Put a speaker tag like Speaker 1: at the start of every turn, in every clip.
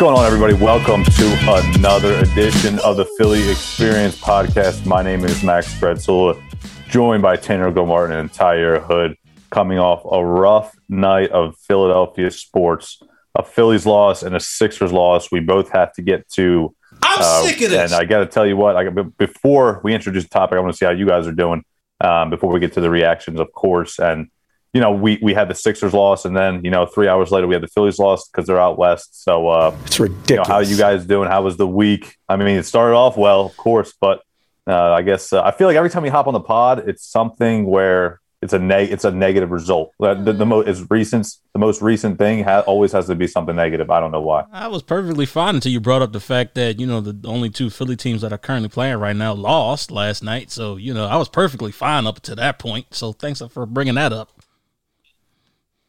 Speaker 1: Going on, everybody? Welcome to another edition of the Philly Experience podcast. My name is Max Bretzula, joined by Tanner Gomartin and Tyre Hood, coming off a rough night of Philadelphia sports, a Phillies loss and a Sixers loss. We both have to get to.
Speaker 2: I'm uh, sick of this.
Speaker 1: And I got to tell you what, I, before we introduce the topic, I want to see how you guys are doing um, before we get to the reactions, of course. And you know, we we had the Sixers loss, and then you know, three hours later we had the Phillies loss because they're out west. So uh,
Speaker 3: it's ridiculous.
Speaker 1: You know, how are you guys doing? How was the week? I mean, it started off well, of course, but uh, I guess uh, I feel like every time we hop on the pod, it's something where it's a neg- it's a negative result. The, the, the most recent the most recent thing ha- always has to be something negative. I don't know why.
Speaker 4: I was perfectly fine until you brought up the fact that you know the only two Philly teams that are currently playing right now lost last night. So you know I was perfectly fine up to that point. So thanks for bringing that up.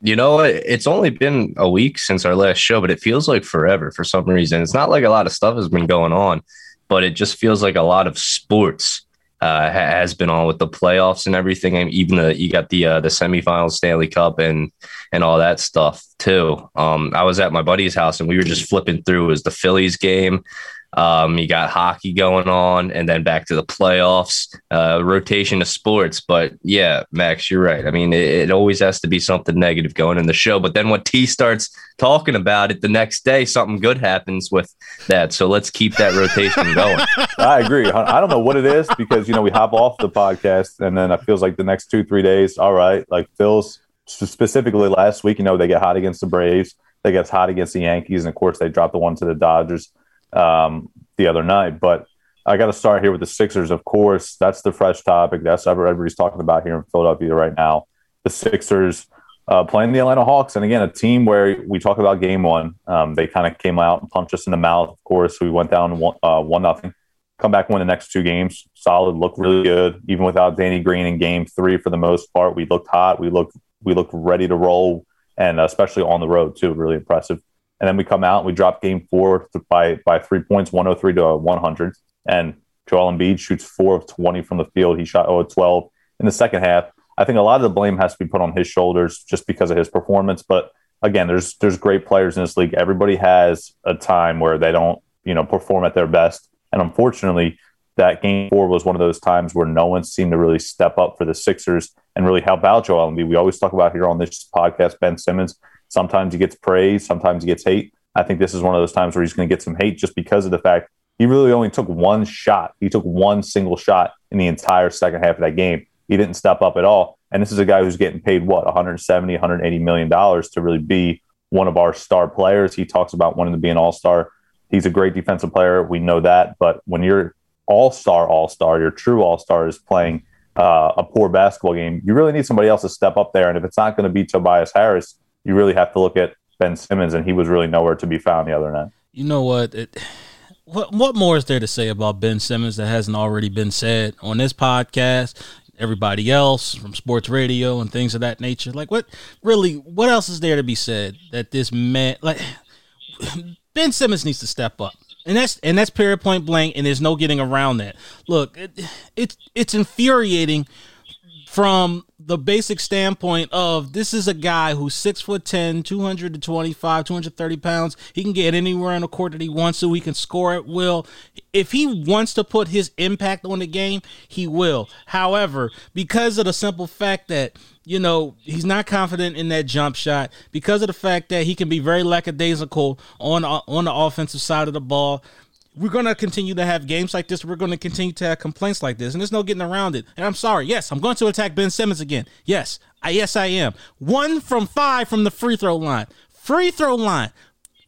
Speaker 5: You know, it's only been a week since our last show, but it feels like forever for some reason. It's not like a lot of stuff has been going on, but it just feels like a lot of sports uh, has been on with the playoffs and everything. And even the you got the uh, the semifinals, Stanley Cup, and and all that stuff too. Um, I was at my buddy's house and we were just flipping through. It was the Phillies game, um, you got hockey going on, and then back to the playoffs, uh, rotation of sports. But yeah, Max, you're right. I mean, it, it, always has to be something negative going in the show. But then when T starts talking about it the next day, something good happens with that. So let's keep that rotation going.
Speaker 1: I agree. I don't know what it is because you know we hop off the podcast, and then it feels like the next two three days. All right, like Phil's specifically last week. You know they get hot against the Braves. They get hot against the Yankees, and of course they drop the one to the Dodgers um, the other night. But I got to start here with the Sixers. Of course, that's the fresh topic. That's what everybody's talking about here in Philadelphia right now. The Sixers uh, playing the Atlanta Hawks, and again, a team where we talk about Game One. Um, they kind of came out and punched us in the mouth. Of course, we went down one, uh, nothing. Come back, win the next two games. Solid, looked really good. Even without Danny Green in Game Three, for the most part, we looked hot. We looked we looked ready to roll, and especially on the road too. Really impressive. And then we come out and we drop game four by by three points, 103 to 100. And Joel Embiid shoots four of 20 from the field. He shot 0 12 in the second half. I think a lot of the blame has to be put on his shoulders just because of his performance. But again, there's there's great players in this league. Everybody has a time where they don't, you know, perform at their best. And unfortunately, that game four was one of those times where no one seemed to really step up for the Sixers and really help out Joel Embiid. We always talk about here on this podcast, Ben Simmons Sometimes he gets praise, sometimes he gets hate. I think this is one of those times where he's going to get some hate just because of the fact he really only took one shot. He took one single shot in the entire second half of that game. He didn't step up at all. And this is a guy who's getting paid what 170, 180 million dollars to really be one of our star players. He talks about wanting to be an all-star. He's a great defensive player. We know that. But when you're all-star, all-star, your true all-star is playing uh, a poor basketball game, you really need somebody else to step up there. And if it's not going to be Tobias Harris, you really have to look at Ben Simmons, and he was really nowhere to be found the other night.
Speaker 4: You know what? It, what what more is there to say about Ben Simmons that hasn't already been said on this podcast? Everybody else from sports radio and things of that nature. Like, what really? What else is there to be said that this man, like Ben Simmons, needs to step up? and that's and that's period point blank and there's no getting around that look it, it's it's infuriating from the basic standpoint of this is a guy who's six foot 10 225 230 pounds. He can get anywhere on the court that he wants to. He can score at will. If he wants to put his impact on the game he will. However because of the simple fact that you know he's not confident in that jump shot because of the fact that he can be very lackadaisical on uh, on the offensive side of the ball we're going to continue to have games like this. We're going to continue to have complaints like this, and there's no getting around it. And I'm sorry. Yes, I'm going to attack Ben Simmons again. Yes, I, yes, I am. One from five from the free throw line. Free throw line.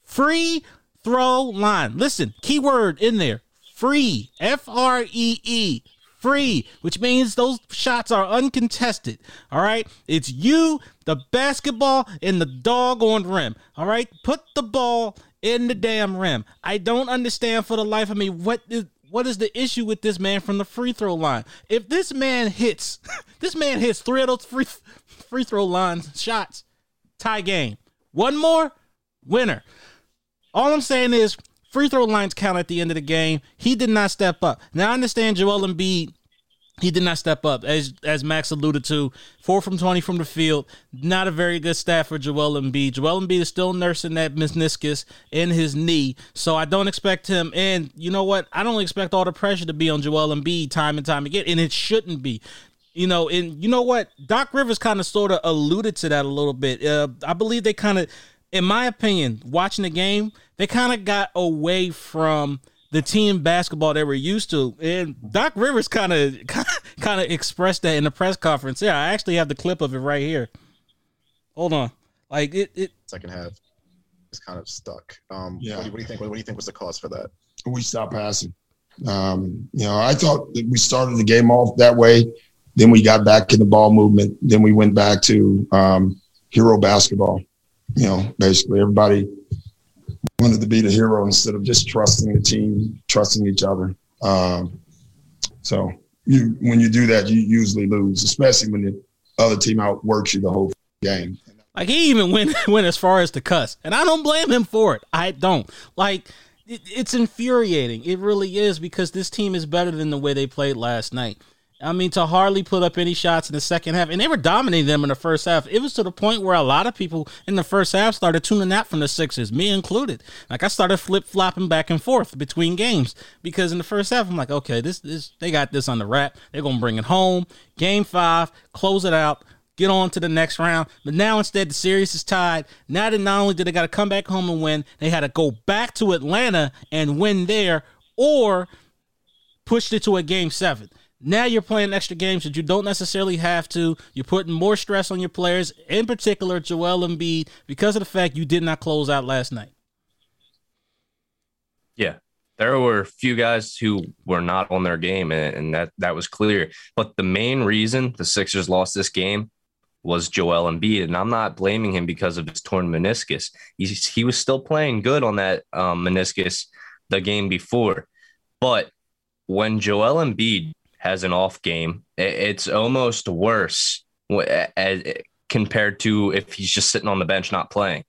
Speaker 4: Free throw line. Listen, keyword in there. Free. F R E E. Free, which means those shots are uncontested. All right. It's you, the basketball, and the dog on rim. All right. Put the ball in the damn rim. I don't understand for the life of me what is what is the issue with this man from the free throw line? If this man hits, this man hits three of those free free throw lines shots, tie game. One more, winner. All I'm saying is free throw lines count at the end of the game. He did not step up. Now I understand Joel Embiid he did not step up, as as Max alluded to. Four from twenty from the field, not a very good stat for Joel Embiid. Joel Embiid is still nursing that meniscus in his knee, so I don't expect him. And you know what? I don't expect all the pressure to be on Joel Embiid time and time again, and it shouldn't be. You know, and you know what? Doc Rivers kind of sort of alluded to that a little bit. Uh, I believe they kind of, in my opinion, watching the game, they kind of got away from the team basketball they were used to. And Doc Rivers kind of kind of expressed that in the press conference. Yeah, I actually have the clip of it right here. Hold on, like it. it
Speaker 2: Second half is kind of stuck. Um, yeah. What do, what do you think? What, what, do you think was the cause for that?
Speaker 3: We stopped passing. Um, you know, I thought that we started the game off that way. Then we got back in the ball movement. Then we went back to um, hero basketball. You know, basically everybody wanted to be the hero instead of just trusting the team, trusting each other. Um, so you, when you do that, you usually lose, especially when the other team outworks you the whole game.
Speaker 4: Like he even went went as far as to cuss, and I don't blame him for it. I don't like. It, it's infuriating. It really is because this team is better than the way they played last night. I mean, to hardly put up any shots in the second half, and they were dominating them in the first half. It was to the point where a lot of people in the first half started tuning out from the Sixers, me included. Like I started flip flopping back and forth between games because in the first half, I'm like, okay, this this they got this on the wrap. They're gonna bring it home. Game five, close it out get on to the next round. But now instead, the series is tied. Now that not only did they got to come back home and win, they had to go back to Atlanta and win there, or pushed it to a game seven. Now you're playing extra games that you don't necessarily have to. You're putting more stress on your players, in particular Joel Embiid, because of the fact you did not close out last night.
Speaker 5: Yeah, there were a few guys who were not on their game, and that that was clear. But the main reason the Sixers lost this game was Joel Embiid, and I'm not blaming him because of his torn meniscus. He he was still playing good on that um, meniscus the game before, but when Joel Embiid has an off game, it's almost worse compared to if he's just sitting on the bench not playing.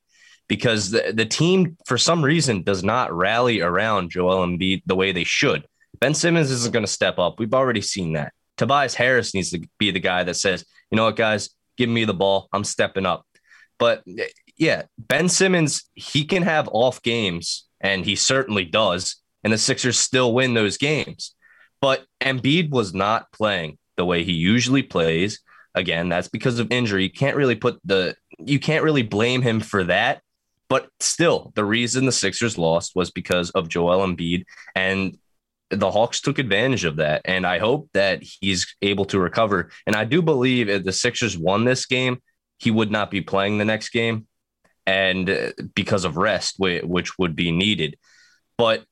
Speaker 5: Because the, the team, for some reason, does not rally around Joel Embiid the way they should. Ben Simmons isn't going to step up. We've already seen that. Tobias Harris needs to be the guy that says, you know what, guys, give me the ball. I'm stepping up. But yeah, Ben Simmons, he can have off games, and he certainly does. And the Sixers still win those games. But Embiid was not playing the way he usually plays. Again, that's because of injury. You can't really put the you can't really blame him for that. But still, the reason the Sixers lost was because of Joel Embiid, and the Hawks took advantage of that. And I hope that he's able to recover. And I do believe if the Sixers won this game, he would not be playing the next game, and uh, because of rest, which would be needed. But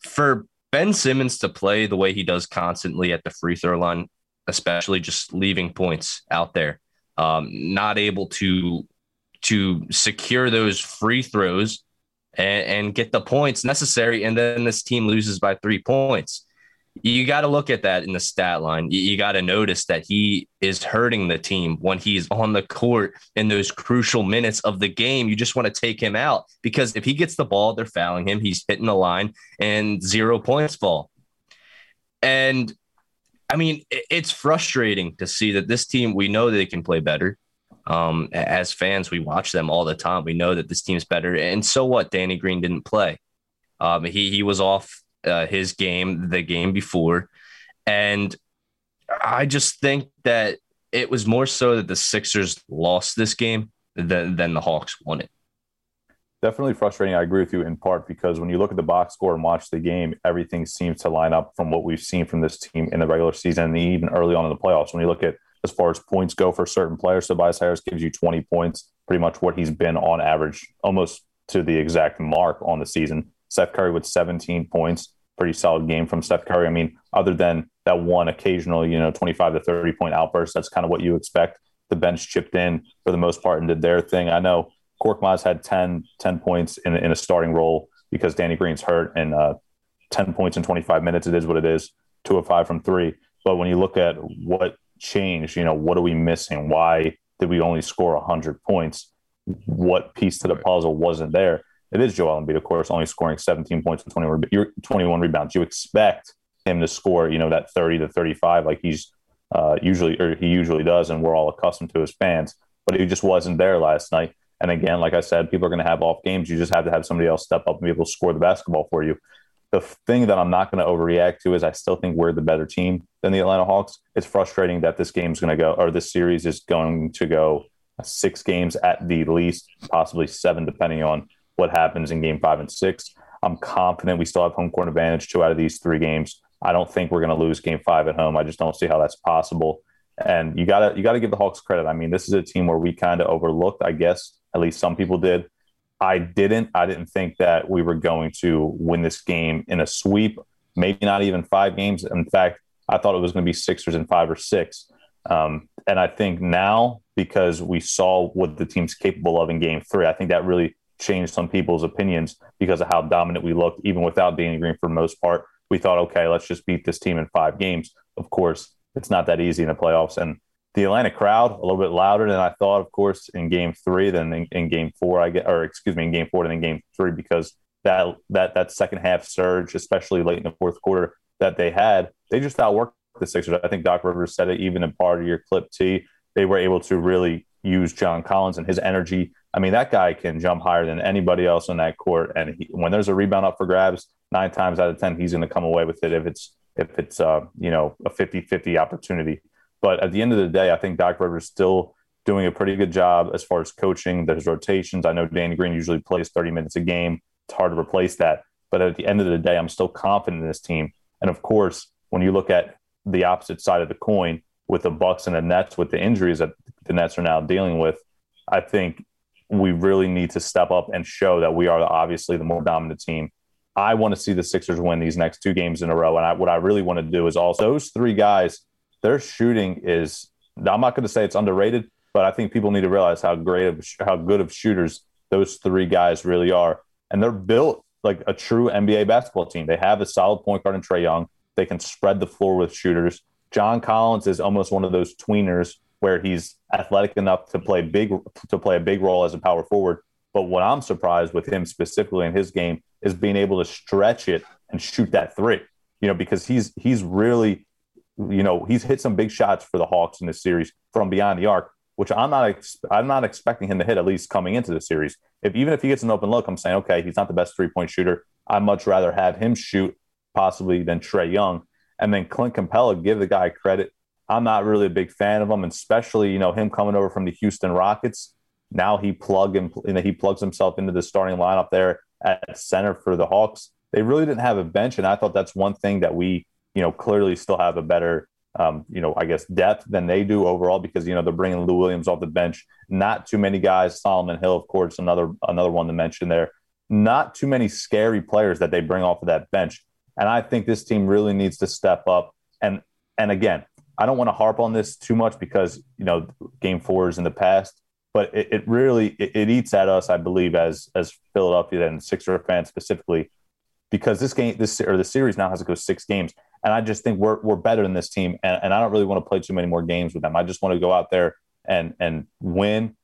Speaker 5: for Ben Simmons to play the way he does constantly at the free throw line, especially just leaving points out there, um, not able to to secure those free throws and, and get the points necessary, and then this team loses by three points you got to look at that in the stat line. You, you got to notice that he is hurting the team when he's on the court in those crucial minutes of the game. You just want to take him out because if he gets the ball, they're fouling him. He's hitting the line and zero points fall. And I mean, it's frustrating to see that this team, we know they can play better. Um, as fans, we watch them all the time. We know that this team's better. And so what? Danny Green didn't play. Um, he he was off uh, his game the game before. And I just think that it was more so that the Sixers lost this game than, than the Hawks won it.
Speaker 1: Definitely frustrating. I agree with you in part because when you look at the box score and watch the game, everything seems to line up from what we've seen from this team in the regular season and even early on in the playoffs. When you look at as far as points go for certain players, Tobias Harris gives you 20 points, pretty much what he's been on average, almost to the exact mark on the season. Seth Curry with 17 points, pretty solid game from Steph Curry. I mean, other than that one occasional, you know, 25 to 30 point outburst, that's kind of what you expect. The bench chipped in for the most part and did their thing. I know Korkmaz had 10, 10 points in, in a starting role because Danny Green's hurt and uh, 10 points in 25 minutes. It is what it is, two of five from three. But when you look at what changed, you know, what are we missing? Why did we only score 100 points? What piece to the puzzle wasn't there? It is Joel Embiid, of course, only scoring 17 points and 21, 21 rebounds. You expect him to score, you know, that 30 to 35 like he's uh, usually or he usually does, and we're all accustomed to as fans. But he just wasn't there last night. And again, like I said, people are going to have off games. You just have to have somebody else step up and be able to score the basketball for you. The thing that I'm not going to overreact to is I still think we're the better team than the Atlanta Hawks. It's frustrating that this game's going to go, or this series is going to go six games at the least, possibly seven, depending on what happens in game five and six. I'm confident we still have home court advantage two out of these three games. I don't think we're going to lose game five at home. I just don't see how that's possible. And you gotta you gotta give the Hawks credit. I mean, this is a team where we kind of overlooked, I guess, at least some people did. I didn't. I didn't think that we were going to win this game in a sweep, maybe not even five games. In fact, I thought it was going to be Sixers in five or six. Um, and I think now, because we saw what the team's capable of in game three, I think that really changed some people's opinions because of how dominant we looked, even without Danny Green for the most part. We thought, okay, let's just beat this team in five games. Of course, it's not that easy in the playoffs. And the Atlanta crowd, a little bit louder than I thought, of course, in game three than in, in game four, I get, or excuse me, in game four than in game three, because that, that, that second half surge, especially late in the fourth quarter that they had, they just outworked the Sixers. I think Doc Rivers said it even in part of your clip T. They were able to really use John Collins and his energy. I mean, that guy can jump higher than anybody else on that court. And he, when there's a rebound up for grabs, nine times out of ten, he's going to come away with it if it's if it's uh, you know a 50-50 opportunity. But at the end of the day, I think Doc Rivers still doing a pretty good job as far as coaching. There's rotations. I know Danny Green usually plays 30 minutes a game. It's hard to replace that. But at the end of the day, I'm still confident in this team. And of course, when you look at the opposite side of the coin with the Bucks and the Nets with the injuries that the Nets are now dealing with, I think we really need to step up and show that we are obviously the more dominant team. I want to see the Sixers win these next two games in a row. And I, what I really want to do is also those three guys, their shooting is, I'm not going to say it's underrated, but I think people need to realize how great of, how good of shooters those three guys really are. And they're built like a true NBA basketball team. They have a solid point guard in Trae Young. They can spread the floor with shooters. John Collins is almost one of those tweeners where he's athletic enough to play big to play a big role as a power forward. But what I'm surprised with him specifically in his game is being able to stretch it and shoot that three. You know, because he's he's really, you know, he's hit some big shots for the Hawks in this series from beyond the arc, which I'm not ex- I'm not expecting him to hit at least coming into the series. If even if he gets an open look, I'm saying okay, he's not the best three point shooter. I'd much rather have him shoot possibly than Trae Young. And then Clint Capela, give the guy credit. I'm not really a big fan of him, and especially you know him coming over from the Houston Rockets. Now he plug and you know, he plugs himself into the starting lineup there at center for the Hawks. They really didn't have a bench, and I thought that's one thing that we you know clearly still have a better um, you know I guess depth than they do overall because you know they're bringing Lou Williams off the bench. Not too many guys. Solomon Hill, of course, another another one to mention there. Not too many scary players that they bring off of that bench. And I think this team really needs to step up. And and again, I don't want to harp on this too much because you know game fours in the past, but it, it really it, it, eats at us, I believe, as as Philadelphia and Sixer fans specifically, because this game this or the series now has to go six games, and I just think we're we're better than this team, and, and I don't really want to play too many more games with them. I just want to go out there and and win.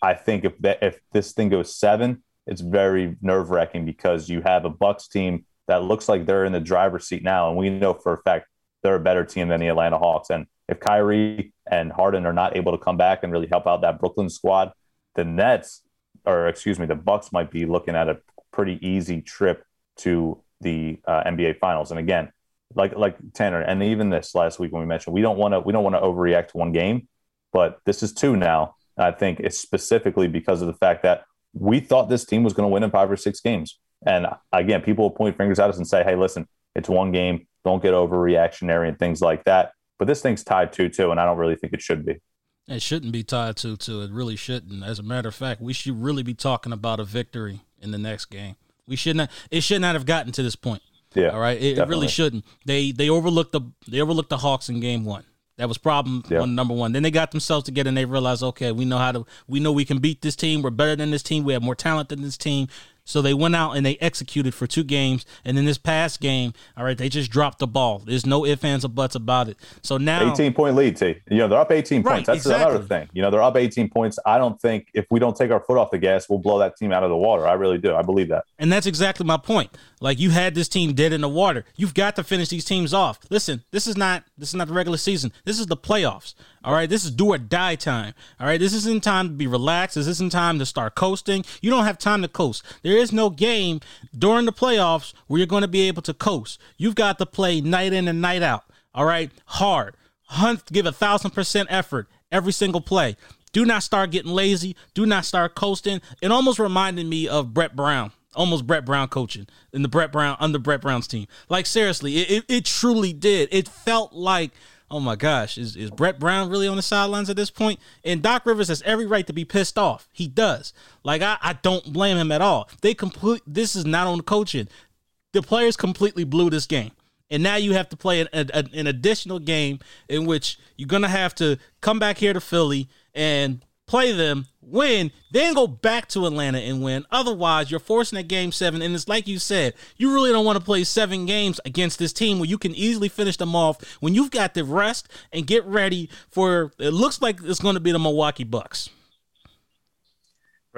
Speaker 1: I think if that if this thing goes seven, it's very nerve wracking because you have a Bucks team that looks like they're in the driver's seat now. And we know for a fact they're a better team than the Atlanta Hawks. And if Kyrie and Harden are not able to come back and really help out that Brooklyn squad, the Nets, or excuse me, the Bucks might be looking at a pretty easy trip to the uh, NBA Finals. And again, like like Tanner, and even this last week when we mentioned, we don't want to we don't want to overreact one game, but this is two now. And I think it's specifically because of the fact that we thought this team was going to win in five or six games. And again, people will point fingers at us and say, hey, listen, it's one game. Don't get overreactionary and things like that. But this thing's tied 2 2, and I don't really think it should be.
Speaker 4: It shouldn't be tied 2 2. It really shouldn't. As a matter of fact, we should really be talking about a victory in the next game. We should not, it should not have gotten to this point.
Speaker 1: Yeah.
Speaker 4: All right. It, it really shouldn't. They they overlooked the they overlooked the Hawks in game one. That was problem yep. one number one. Then they got themselves together and they realized, okay, we know how to we know we can beat this team. We're better than this team. We have more talent than this team. So they went out and they executed for two games. And then this past game, all right, they just dropped the ball. There's no ifs, ands, or buts about it. So now
Speaker 1: 18 point lead, T. You know, they're up 18
Speaker 4: Right,
Speaker 1: points. That's
Speaker 4: exactly.
Speaker 1: another thing. You know, they're up 18 points. I don't think if we don't take our foot off the gas, we'll blow that team out of the water. I really do. I believe that.
Speaker 4: And that's exactly my point. Like you had this team dead in the water. You've got to finish these teams off. Listen, this is not this is not the regular season. This is the playoffs. All right, this is do or die time. All right, this isn't time to be relaxed. This isn't time to start coasting. You don't have time to coast. There is no game during the playoffs where you're going to be able to coast. You've got to play night in and night out. All right, hard. Hunt, give a thousand percent effort every single play. Do not start getting lazy. Do not start coasting. It almost reminded me of Brett Brown, almost Brett Brown coaching in the Brett Brown under Brett Brown's team. Like seriously, it, it, it truly did. It felt like, oh my gosh, is, is Brett Brown really on the sidelines at this point? And Doc Rivers has every right to be pissed off. He does. Like I, I don't blame him at all. They complete. This is not on the coaching. The players completely blew this game. And now you have to play an, an, an additional game in which you're going to have to come back here to Philly and play them, win, then go back to Atlanta and win. Otherwise, you're forcing a game seven. And it's like you said, you really don't want to play seven games against this team where you can easily finish them off when you've got the rest and get ready for it looks like it's going to be the Milwaukee Bucks.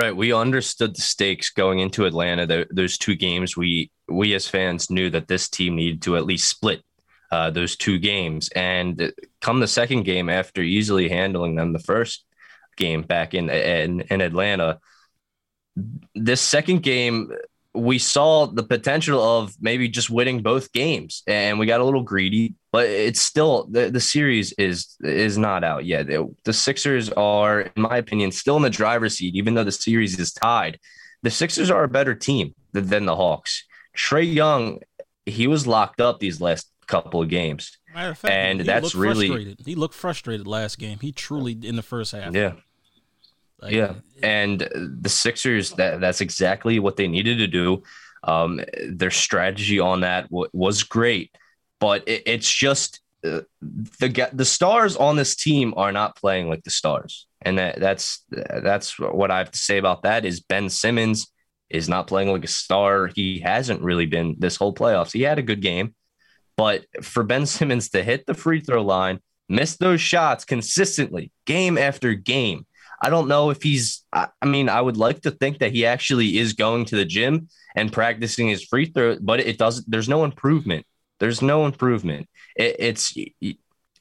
Speaker 5: Right. We understood the stakes going into Atlanta. Th those two games, we we as fans knew that this team needed to at least split uh, those two games. And come the second game, after easily handling them the first game back in in, in Atlanta, this second game we saw the potential of maybe just winning both games, and we got a little greedy. But it's still the, the series is is not out yet. The, Sixers are, in my opinion, still in the driver's seat, even though the series is tied. The Sixers are a better team than, than the Hawks. Trae Young, he was locked up these last couple of games.
Speaker 4: Matter of fact,
Speaker 5: And that's really-
Speaker 4: frustrated. He looked frustrated last game. He truly in the first half.
Speaker 5: Yeah.
Speaker 4: Like,
Speaker 5: Yeah, and the Sixers that that's exactly what they needed to do. Um, their strategy on that w- was great, but it, it's just uh, the the stars on this team are not playing like the stars, and that that's that's what I have to say about that. Is Ben Simmons is not playing like a star. He hasn't really been this whole playoffs. He had a good game, but for Ben Simmons to hit the free throw line, miss those shots consistently, game after game. I don't know if he's, I mean, I would like to think that he actually is going to the gym and practicing his free throw, but it doesn't, there's no improvement. There's no improvement. It, it's,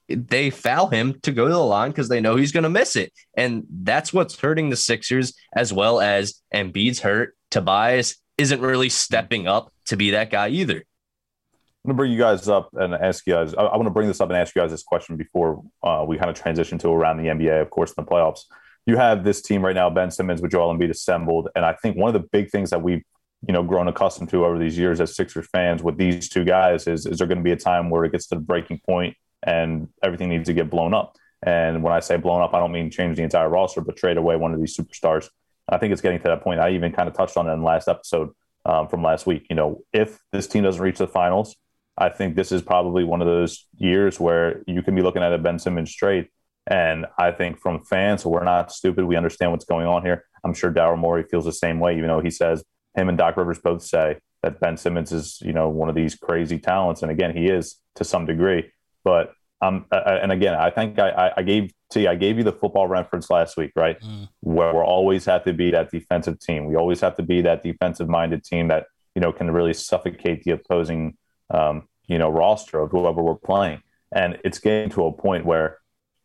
Speaker 5: they foul him to go to the line because they know he's going to miss it. And that's what's hurting the Sixers as well as Embiid's hurt. Tobias isn't really stepping up to be that guy either.
Speaker 1: I'm gonna bring you guys up and ask you guys. I, I want to bring this up and ask you guys this question before uh, we kind of transition to around the NBA, of course, in the playoffs. You have this team right now, Ben Simmons with Joel Embiid assembled, and I think one of the big things that we've you know grown accustomed to over these years as Sixers fans with these two guys is is there going to be a time where it gets to the breaking point and everything needs to get blown up. And when I say blown up, I don't mean change the entire roster, but trade away one of these superstars. I think it's getting to that point. I even kind of touched on it in the last episode um, from last week. You know, if this team doesn't reach the finals, I think this is probably one of those years where you can be looking at a Ben Simmons trade. And I think from fans, we're not stupid. We understand what's going on here. I'm sure Daryl Morey feels the same way, even though he says him and Doc Rivers both say that Ben Simmons is, you know, one of these crazy talents. And again, he is to some degree. But um, uh, and again, I think I, I, I gave T, I gave you the football reference last week, right?
Speaker 4: Mm.
Speaker 1: Where we always have to be that defensive team. We always have to be that defensive minded team that you know can really suffocate the opposing, um, you know, roster of whoever we're playing. And it's getting to a point where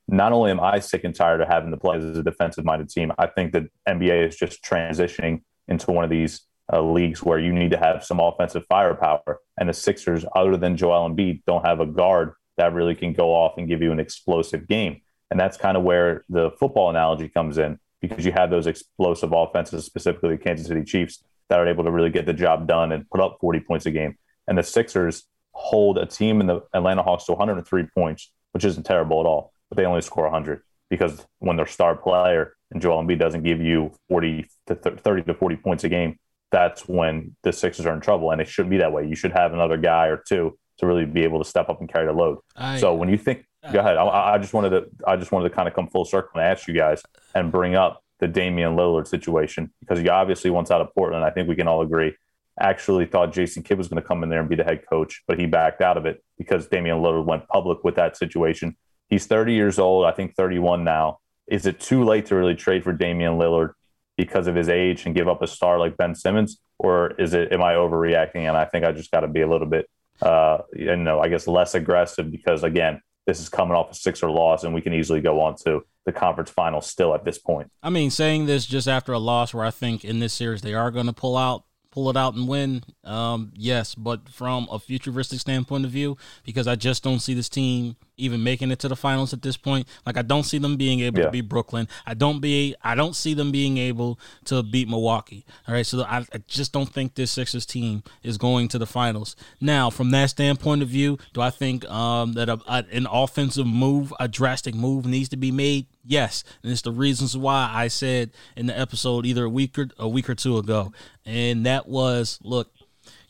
Speaker 1: not only am I sick and tired of having to play as a defensive minded team, I think that NBA is just transitioning into one of these uh, leagues where you need to have some offensive firepower. And the Sixers, other than Joel Embiid, don't have a guard that really can go off and give you an explosive game. And that's kind of where the football analogy comes in because you have those explosive offenses, specifically the Kansas City Chiefs, that are able to really get the job done and put up 40 points a game. And the Sixers hold a team in the Atlanta Hawks to 103 points, which isn't terrible at all, but they only score 100 because when their star player and Joel Embiid doesn't give you 40 to 30 to 40 points a game, that's when the Sixers are in trouble. And it shouldn't be that way. You should have another guy or two to really be able to step up and carry the load.
Speaker 4: I,
Speaker 1: so when you think, go ahead. I, I just wanted to, I just wanted to kind of come full circle and ask you guys and bring up the Damian Lillard situation because he obviously wants out of Portland. I think we can all agree. Actually, thought Jason Kidd was going to come in there and be the head coach, but he backed out of it because Damian Lillard went public with that situation. He's 30 years old, I think 31 now. Is it too late to really trade for Damian Lillard because of his age and give up a star like Ben Simmons, or is it am I overreacting and I think I just got to be a little bit, uh, you know, I guess less aggressive because again, this is coming off a Sixer loss, and we can easily go on to the conference final still at this point.
Speaker 4: I mean, saying this just after a loss where I think in this series they are going to pull out pull it out and win, um, yes, but from a futuristic standpoint of view, because I just don't see this team even making it to the finals at this point. Like I don't see them being able yeah. to beat Brooklyn. I don't be I don't see them being able to beat Milwaukee. All right, so I, I just don't think this Sixers team is going to the finals. Now, from that standpoint of view, do I think um, that a, a, an offensive move, a drastic move, needs to be made? Yes, and it's the reasons why I said in the episode either a week or a week or two ago, and that was look,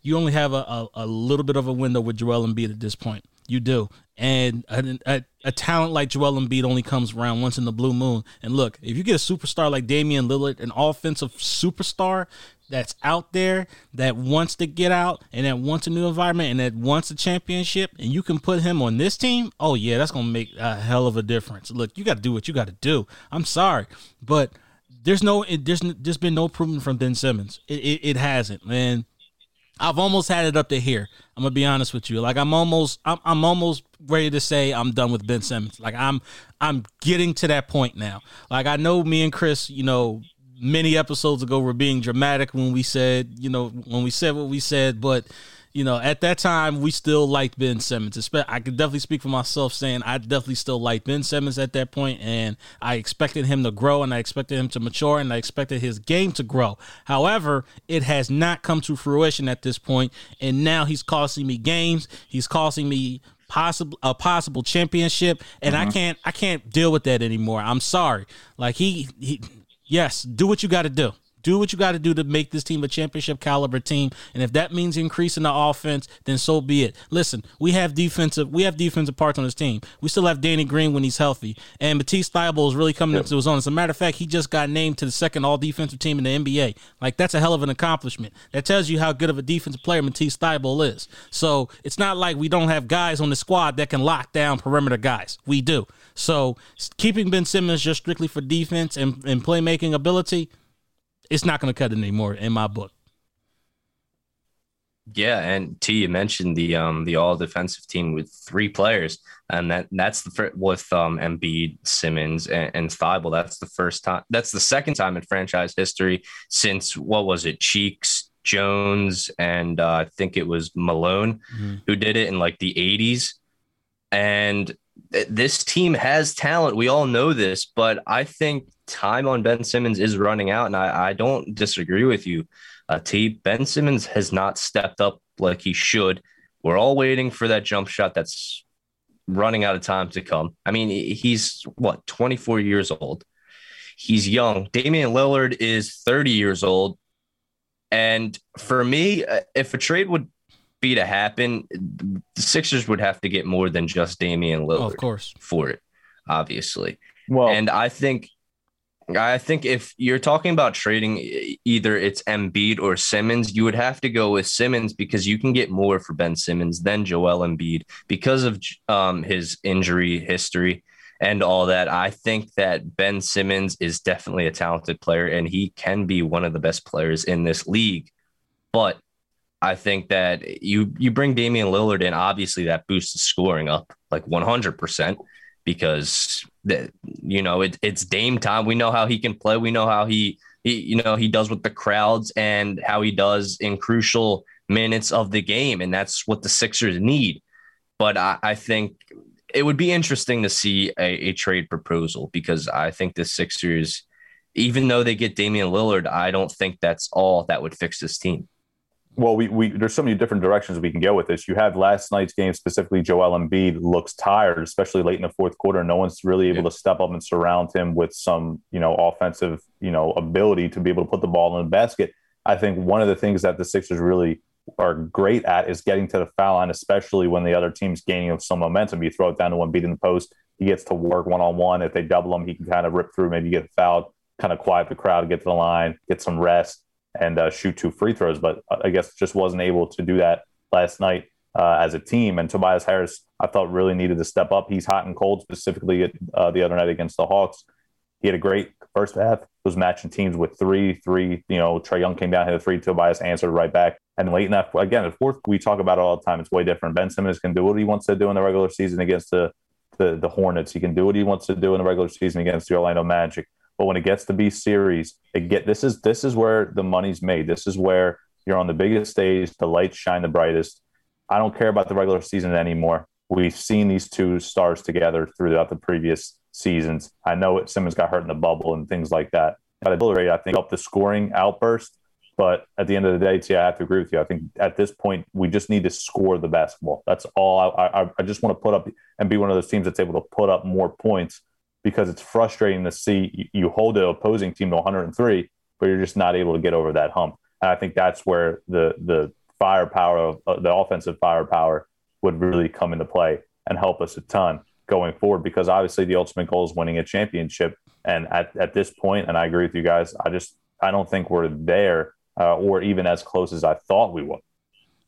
Speaker 4: you only have a, a, a little bit of a window with Joel Embiid at this point. You do, and a, a, a, talent like Joel Embiid only comes around once in the blue moon. And look, if you get a superstar like Damian Lillard, an offensive superstar that's out there that wants to get out and that wants a new environment and that wants a championship, and you can put him on this team, oh yeah, that's gonna make a hell of a difference. Look, you got to do what you got to do. I'm sorry, but there's no, there's there's been no improvement from Ben Simmons. It, it, it hasn't, man. I've almost had it up to here. I'm gonna be honest with you. Like I'm almost, I'm, I'm almost ready to say I'm done with Ben Simmons. Like I'm, I'm getting to that point now. Like I know me and Chris, you know, many episodes ago were being dramatic when we said, you know, when we said what we said, but you know, at that time we still liked Ben Simmons. I could definitely speak for myself saying I definitely still liked Ben Simmons at that point, and I expected him to grow, and I expected him to mature, and I expected his game to grow. However, it has not come to fruition at this point, and now he's costing me games. He's costing me possible a possible championship, and mm-hmm. I can't I can't deal with that anymore. I'm sorry. Like he he yes, do what you got to do. Do what you got to do to make this team a championship caliber team, and if that means increasing the offense, then so be it. Listen, we have defensive, we have defensive parts on this team. We still have Danny Green when he's healthy, and Matisse Thybulle is really coming yep. into his own. As a matter of fact, he just got named to the second All Defensive team in the NBA. Like that's a hell of an accomplishment. That tells you how good of a defensive player Matisse Thybulle is. So it's not like we don't have guys on the squad that can lock down perimeter guys. We do. So keeping Ben Simmons just strictly for defense and, and playmaking ability it's not going to cut it anymore in my book.
Speaker 5: Yeah, and T, you mentioned the um the all defensive team with three players, and that that's the first, with um Embiid, Simmons, and, and Thybulle. That's the first time. That's the second time in franchise history since what was it, Cheeks, Jones, and uh, I think it was Malone mm-hmm. who did it in like the '80s. And this team has talent. We all know this, but I think time on Ben Simmons is running out, and I, I don't disagree with you. Uh, T. Ben Simmons has not stepped up like he should. We're all waiting for that jump shot that's running out of time to come. I mean, he's what 24 years old. He's young. Damian Lillard is 30 years old. And for me, uh, if a trade would be to happen, the Sixers would have to get more than just Damian Lillard, oh,
Speaker 4: of course,
Speaker 5: for it, obviously. Well, and I think I think if you're talking about trading either it's Embiid or Simmons, you would have to go with Simmons because you can get more for Ben Simmons than Joel Embiid because of um, his injury history and all that. I think that Ben Simmons is definitely a talented player and he can be one of the best players in this league. But I think that you you bring Damian Lillard in, obviously that boosts the scoring up like 100 percent because that you know it, it's Dame time. We know how he can play. We know how he, he you know he does with the crowds and how he does in crucial minutes of the game, and that's what the Sixers need. But I, I think it would be interesting to see a, a trade proposal because I think the Sixers, even though they get Damian Lillard, I don't think that's all that would fix this team
Speaker 1: well, we, we there's so many different directions we can go with this. You have last night's game specifically. Joel Embiid looks tired, especially late in the fourth quarter. No one's really able yeah. to step up and surround him with some you know offensive you know ability to be able to put the ball in the basket. I think one of the things that the Sixers really are great at is getting to the foul line, especially when the other team's gaining some momentum. You throw it down to Embiid in the post, he gets to work one on one. If they double him, he can kind of rip through, maybe get fouled kind of quiet the crowd, get to the line, get some rest, and uh, shoot two free throws. But I guess just wasn't able to do that last night uh, as a team. And Tobias Harris, I thought really needed to step up. He's hot and cold, specifically uh, the other night against the Hawks. He had a great first half. Was matching teams with three, three. You know, Trae Young came down, hit a three. Tobias answered right back. And late enough, again, the fourth, we talk about it all the time. It's way different. Ben Simmons can do what he wants to do in the regular season against the, the, the Hornets. He can do what he wants to do in the regular season against the Orlando Magic. But when it gets to be series, it get this is this is where the money's made. This is where you're on the biggest stage, the lights shine the brightest. I don't care about the regular season anymore. We've seen these two stars together throughout the previous seasons. I know it, Simmons got hurt in the bubble and things like that. But ability, I think, up the scoring outburst. But at the end of the day, T, I have to agree with you. I think at this point, we just need to score the basketball. That's all. I, I, I just want to put up and be one of those teams that's able to put up more points because it's frustrating to see you hold the opposing team to 103, but you're just not able to get over that hump. And I think that's where the the firepower of uh, the offensive firepower would really come into play and help us a ton going forward because obviously the ultimate goal is winning a championship and at, at this point and i agree with you guys i just i don't think we're there uh, or even as close as i thought we would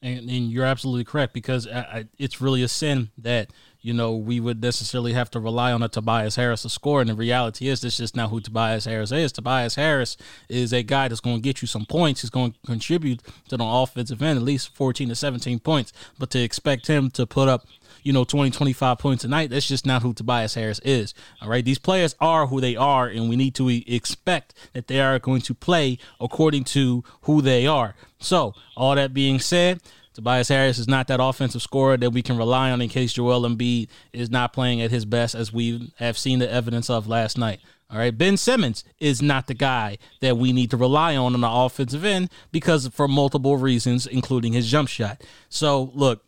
Speaker 4: and, and you're absolutely correct because I, I, it's really a sin that you know we would necessarily have to rely on a Tobias Harris to score. And the reality is, this just not who Tobias Harris is. Tobias Harris is a guy that's going to get you some points. He's going to contribute to the offensive end, at least 14 to 17 points. But to expect him to put up you know, 20, 25 points a night. That's just not who Tobias Harris is. All right. These players are who they are, and we need to expect that they are going to play according to who they are. So, all that being said, Tobias Harris is not that offensive scorer that we can rely on in case Joel Embiid is not playing at his best, as we have seen the evidence of last night. All right, Ben Simmons is not the guy that we need to rely on on the offensive end because for multiple reasons, including his jump shot. So, look,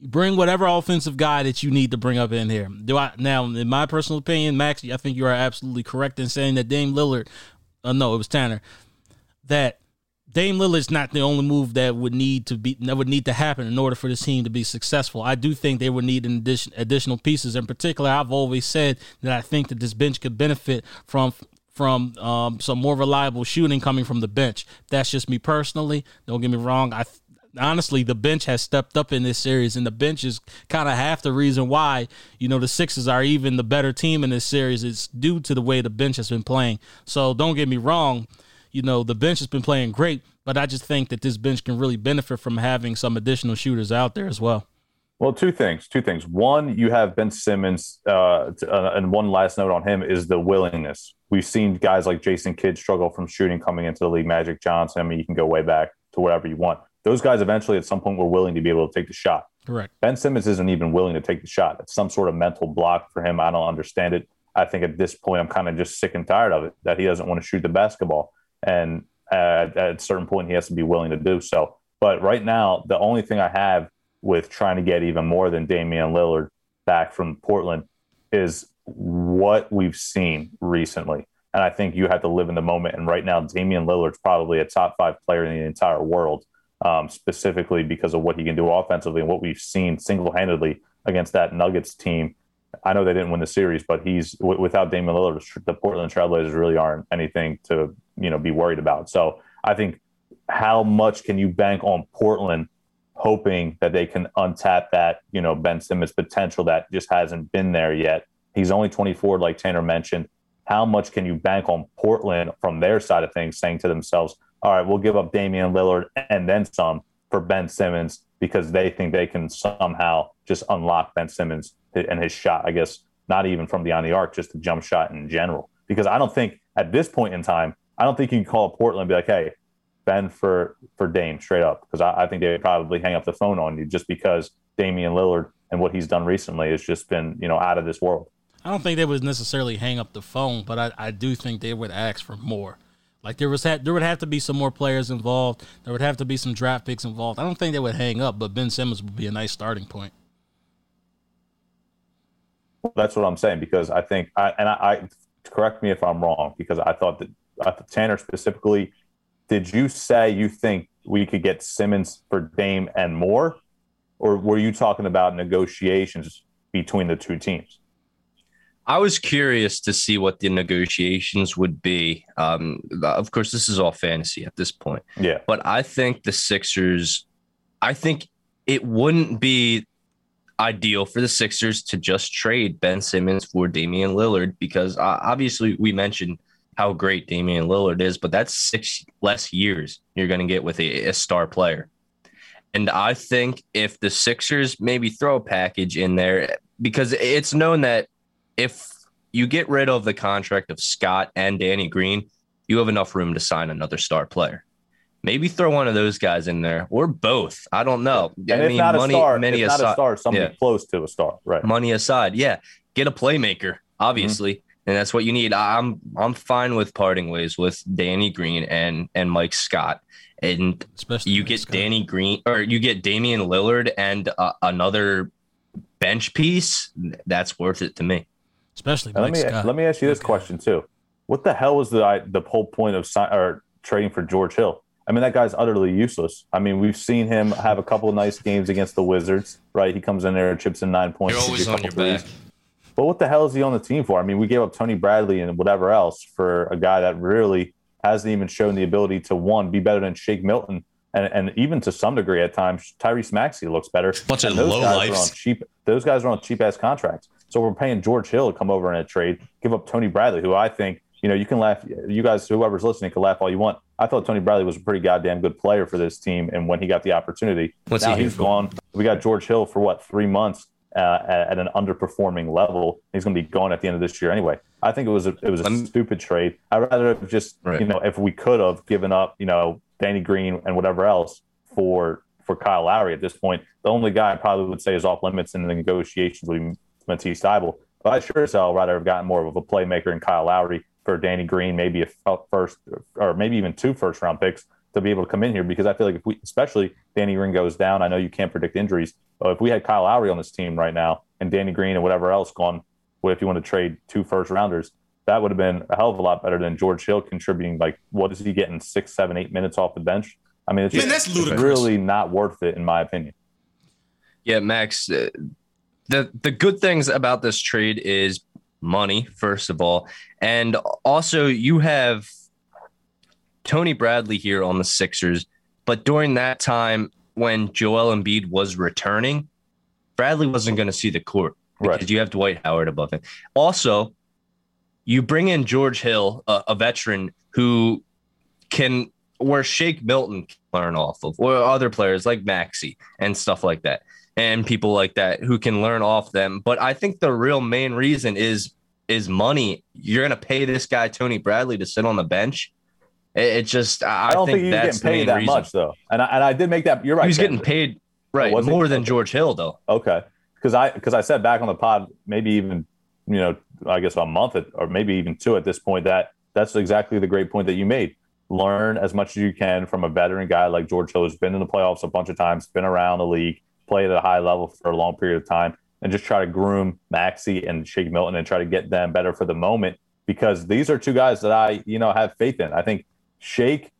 Speaker 4: bring whatever offensive guy that you need to bring up in here. Do I now, in my personal opinion, Max? I think you are absolutely correct in saying that Dame Lillard. Uh, no, it was Tanner. That Dame Lillard's not the only move that would need to be that would need to happen in order for this team to be successful. I do think they would need an addition, additional pieces. In particular, I've always said that I think that this bench could benefit from from um, some more reliable shooting coming from the bench. That's just me personally. Don't get me wrong. I honestly, the bench has stepped up in this series, and the bench is kind of half the reason why you know the Sixers are even the better team in this series. It's due to the way the bench has been playing. So don't get me wrong, you know the bench has been playing great, but I just think that this bench can really benefit from having some additional shooters out there as well.
Speaker 1: Well, two things. Two things. One, you have Ben Simmons, uh, uh, and one last note on him is the willingness. We've seen guys like Jason Kidd struggle from shooting coming into the league. Magic Johnson. I mean, you can go way back to whatever you want those guys eventually at some point were willing to be able to take the shot.
Speaker 4: Correct.
Speaker 1: Ben Simmons isn't even willing to take the shot. It's some sort of mental block for him. I don't understand it. I think at this point, I'm kind of just sick and tired of it that he doesn't want to shoot the basketball. And at, at a certain point, he has to be willing to do so. But right now, the only thing I have with trying to get even more than Damian Lillard back from Portland is what we've seen recently. And I think you have to live in the moment. And right now, Damian Lillard's probably a top five player in the entire world um, specifically because of what he can do offensively and what we've seen single handedly against that Nuggets team. I know they didn't win the series, but he's w- without Damian Lillard, the Portland Trailblazers really aren't anything to you know be worried about. So I think how much can you bank on Portland, hoping that they can untap that you know Ben Simmons potential that just hasn't been there yet. He's only 24, like Tanner mentioned. How much can you bank on Portland from their side of things, saying to themselves, all right, we'll give up Damian Lillard and then some for Ben Simmons because they think they can somehow just unlock Ben Simmons and his shot. I guess not even from beyond the arc, just the jump shot in general. Because I don't think at this point in time, I don't think you can call Portland and be like, hey, Ben for for Dame straight up. Because I, I think they would probably hang up the phone on you just because Damian Lillard and what he's done recently has just been, you know, out of this world.
Speaker 4: I don't think they would necessarily hang up the phone, but I, I do think they would ask for more. Like there was there would have to be some more players involved. There would have to be some draft picks involved. I don't think they would hang up, but Ben Simmons would be a nice starting point.
Speaker 1: That's what I'm saying because I think I and I, I correct me if I'm wrong because I thought that I thought Tanner specifically. Did you say you think we could get Simmons for Dame and more, or were you talking about negotiations between the two teams?
Speaker 5: I was curious to see what the negotiations would be. Um, of course, this is all fantasy at this point.
Speaker 1: Yeah.
Speaker 5: But I think the Sixers, I think it wouldn't be ideal for the Sixers to just trade Ben Simmons for Damian Lillard because uh, obviously we mentioned how great Damian Lillard is, but that's six less years you're going to get with a, a star player. And I think if the Sixers maybe throw a package in there, because it's known that if you get rid of the contract of Scott and Danny Green, you have enough room to sign another star player. Maybe throw one of those guys in there or both. I don't know.
Speaker 1: And I mean, not money, a star, money aside, not a star, somebody
Speaker 5: yeah.
Speaker 1: close to a star, right?
Speaker 5: Money aside, yeah. Get a playmaker, obviously, mm-hmm. and that's what you need. I'm I'm fine with parting ways with Danny Green and and Mike Scott, and Especially you get Scott. Danny Green or you get Damian Lillard and uh, another bench piece. That's worth it to me.
Speaker 4: Especially let
Speaker 1: me
Speaker 4: Scott.
Speaker 1: let me ask you this okay. question too: What the hell was the the whole point of sign, or trading for George Hill? I mean, that guy's utterly useless. I mean, we've seen him have a couple of nice games against the Wizards, right? He comes in there and chips in nine points.
Speaker 5: You're always on your threes. back.
Speaker 1: But what the hell is he on the team for? I mean, we gave up Tony Bradley and whatever else for a guy that really hasn't even shown the ability to one be better than Shake Milton, and, and even to some degree at times Tyrese Maxey looks better.
Speaker 6: Bunch of low lives.
Speaker 1: Cheap. Those guys are on cheap ass contracts. So we're paying George Hill to come over in a trade, give up Tony Bradley, who I think you know you can laugh. You guys, whoever's listening, can laugh all you want. I thought Tony Bradley was a pretty goddamn good player for this team, and when he got the opportunity,
Speaker 5: What's
Speaker 1: now
Speaker 5: he
Speaker 1: he's gone. We got George Hill for what three months uh, at, at, an underperforming level. He's going to be gone at the end of this year anyway. I think it was a, it was a I'm, stupid trade. I'd rather have just right. you know if we could have given up you know Danny Green and whatever else for for Kyle Lowry at this point. The only guy I probably would say is off limits in the negotiations would be Matisse Thybulle. But I sure as hell rather have gotten more of a playmaker in Kyle Lowry for Danny Green, maybe a first or maybe even two first round picks to be able to come in here because I feel like if we, especially Danny Green goes down, I know you can't predict injuries, but if we had Kyle Lowry on this team right now and Danny Green and whatever else gone, what if you want to trade two first rounders? That would have been a hell of a lot better than George Hill contributing. Like, what is he getting six, seven, eight minutes off the bench? I mean, it's,
Speaker 6: Man, that's
Speaker 1: it's really not worth it, in my opinion.
Speaker 5: Yeah, Max. Uh, the the good things about this trade is money, first of all, and also you have Tony Bradley here on the Sixers. But during that time, when Joel Embiid was returning, Bradley wasn't going to see the court because right. you have Dwight Howard above him. Also, you bring in George Hill, a, a veteran who can where Shake Milton can learn off of, or other players like Maxey and stuff like that and people like that who can learn off them. But I think the real main reason is is money. You're going to pay this guy Tony Bradley to sit on the bench. It, it just I,
Speaker 1: I don't
Speaker 5: think,
Speaker 1: think he's getting paid that
Speaker 5: reason.
Speaker 1: much though. And I, and I did make that. You're right.
Speaker 5: He was getting paid right oh, more than George Hill though.
Speaker 1: Okay, because I because I said back on the pod maybe even you know I guess a month or maybe even two at this point that that's exactly the great point that you made. Learn as much as you can from a veteran guy like George Hill, who's been in the playoffs a bunch of times, been around the league, played at a high level for a long period of time, and just try to groom Maxey and Shake Milton and try to get them better for the moment because these are two guys that I, you know, have faith in. I think Shake,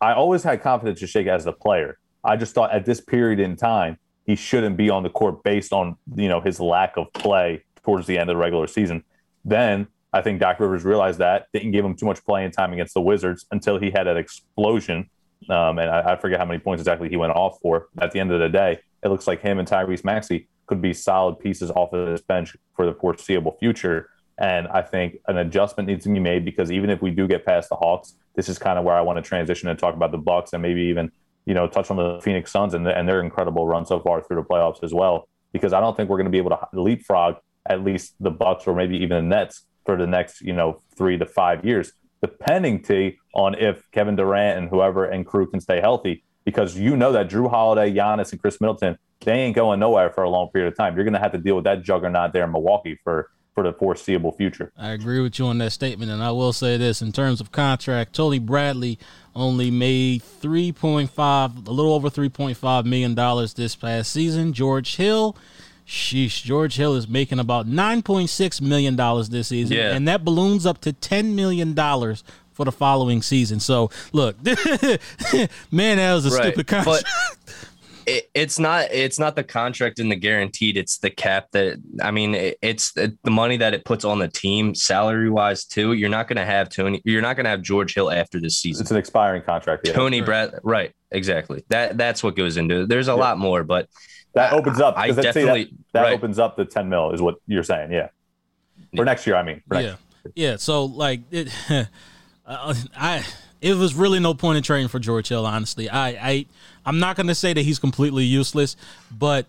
Speaker 1: I always had confidence in Shake as a player. I just thought at this period in time, he shouldn't be on the court based on, you know, his lack of play towards the end of the regular season. Then I think Doc Rivers realized that, didn't give him too much playing time against the Wizards until he had an explosion. Um, and I, I forget how many points exactly he went off for. At the end of the day, it looks like him and Tyrese Maxey could be solid pieces off of this bench for the foreseeable future. And I think an adjustment needs to be made because even if we do get past the Hawks, this is kind of where I want to transition and talk about the Bucks and maybe even you know touch on the Phoenix Suns and, the, and their incredible run so far through the playoffs as well. Because I don't think we're going to be able to leapfrog at least the Bucks or maybe even the Nets for the next you know three to five years, depending T on if Kevin Durant and whoever and crew can stay healthy because you know that Jrue Holiday, Giannis, and Khris Middleton, they ain't going nowhere for a long period of time. You're going to have to deal with that juggernaut there in Milwaukee for for the foreseeable future.
Speaker 4: I agree with you on that statement, and I will say this in terms of contract, Tony Bradley only made three point five, a little over three point five million dollars this past season. George Hill. Sheesh, George Hill is making about nine point six million dollars this season,
Speaker 5: yeah.
Speaker 4: and that balloons up to ten million dollars for the following season. So look, man, that was a right. stupid contract.
Speaker 5: But it, it's not it's not the contract and the guaranteed it's the cap that i mean it, it's the, the money that it puts on the team salary wise too you're not going to have tony you're not going to have george hill after this season
Speaker 1: it's an expiring contract
Speaker 5: yeah. tony brad right exactly that that's what goes into it there's a yeah. lot more but
Speaker 1: that opens up i, definitely that, that right. opens up the 10 mil is what you're saying yeah for yeah. next year i mean
Speaker 4: yeah yeah so like it uh, i it was really no point in trading for George Hill. Honestly, I, I I'm not going to say that he's completely useless, but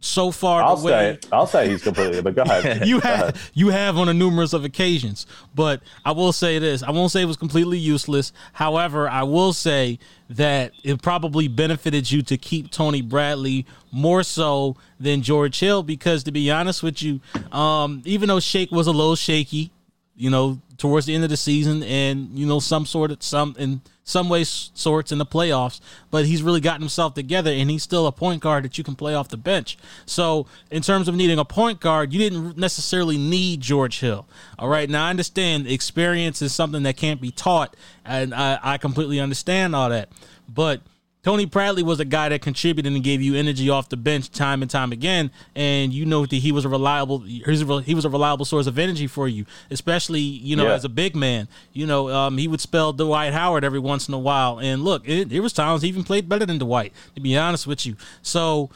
Speaker 4: so far
Speaker 1: I'll way, say I'll say he's completely. But go ahead.
Speaker 4: you have you have on a numerous of occasions, but I will say this: I won't say it was completely useless. However, I will say that it probably benefited you to keep Tony Bradley more so than George Hill because, to be honest with you, um, even though Shake was a little shaky, you know, towards the end of the season and, you know, some sort of some in some ways sorts in the playoffs, but he's really gotten himself together and he's still a point guard that you can play off the bench. So, in terms of needing a point guard, you didn't necessarily need George Hill. All right. Now, I understand experience is something that can't be taught, and I, I completely understand all that. But Tony Bradley was a guy that contributed and gave you energy off the bench time and time again, and you know that he was a reliable he was a reliable source of energy for you, especially you know yeah. as a big man. You know um, he would spell Dwight Howard every once in a while, and look, it, there was times he even played better than Dwight. To be honest with you, so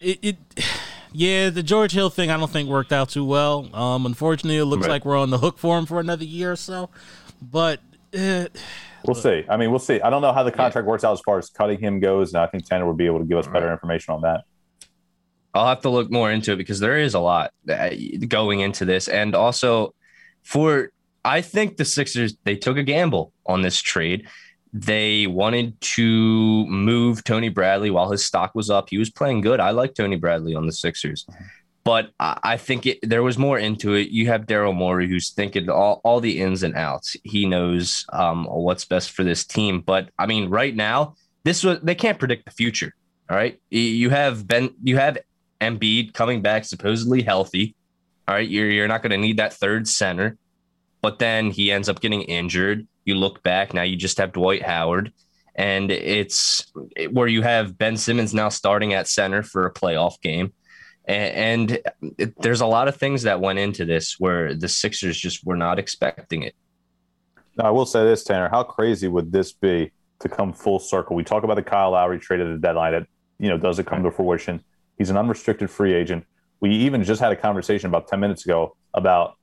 Speaker 4: it, it yeah, the George Hill thing I don't think worked out too well. Um, unfortunately, it looks right. like we're on the hook for him for another year or so, but. Uh,
Speaker 1: We'll see. I mean, we'll see. I don't know how the contract yeah. works out as far as cutting him goes, and I think Tanner would be able to give us better information on that.
Speaker 5: I'll have to look more into it because there is a lot uh, going into this, and also for I think the Sixers they took a gamble on this trade. They wanted to move Tony Bradley while his stock was up. He was playing good. I like Tony Bradley on the Sixers. Mm-hmm. But I think it, there was more into it. You have Daryl Morey, who's thinking all, all the ins and outs. He knows um, what's best for this team. But I mean, right now, this was they can't predict the future. All right, you have Ben, you have Embiid coming back supposedly healthy. All right, you're you're not going to need that third center, but then he ends up getting injured. You look back now, you just have Dwight Howard, and it's where you have Ben Simmons now starting at center for a playoff game and, it, there's a lot of things that went into this where the Sixers just were not expecting it.
Speaker 1: Now, I will say this, Tanner. How crazy would this be to come full circle? We talk about the Kyle Lowry trade at the deadline. It you know does it come to fruition? He's an unrestricted free agent. We even just had a conversation about ten minutes ago about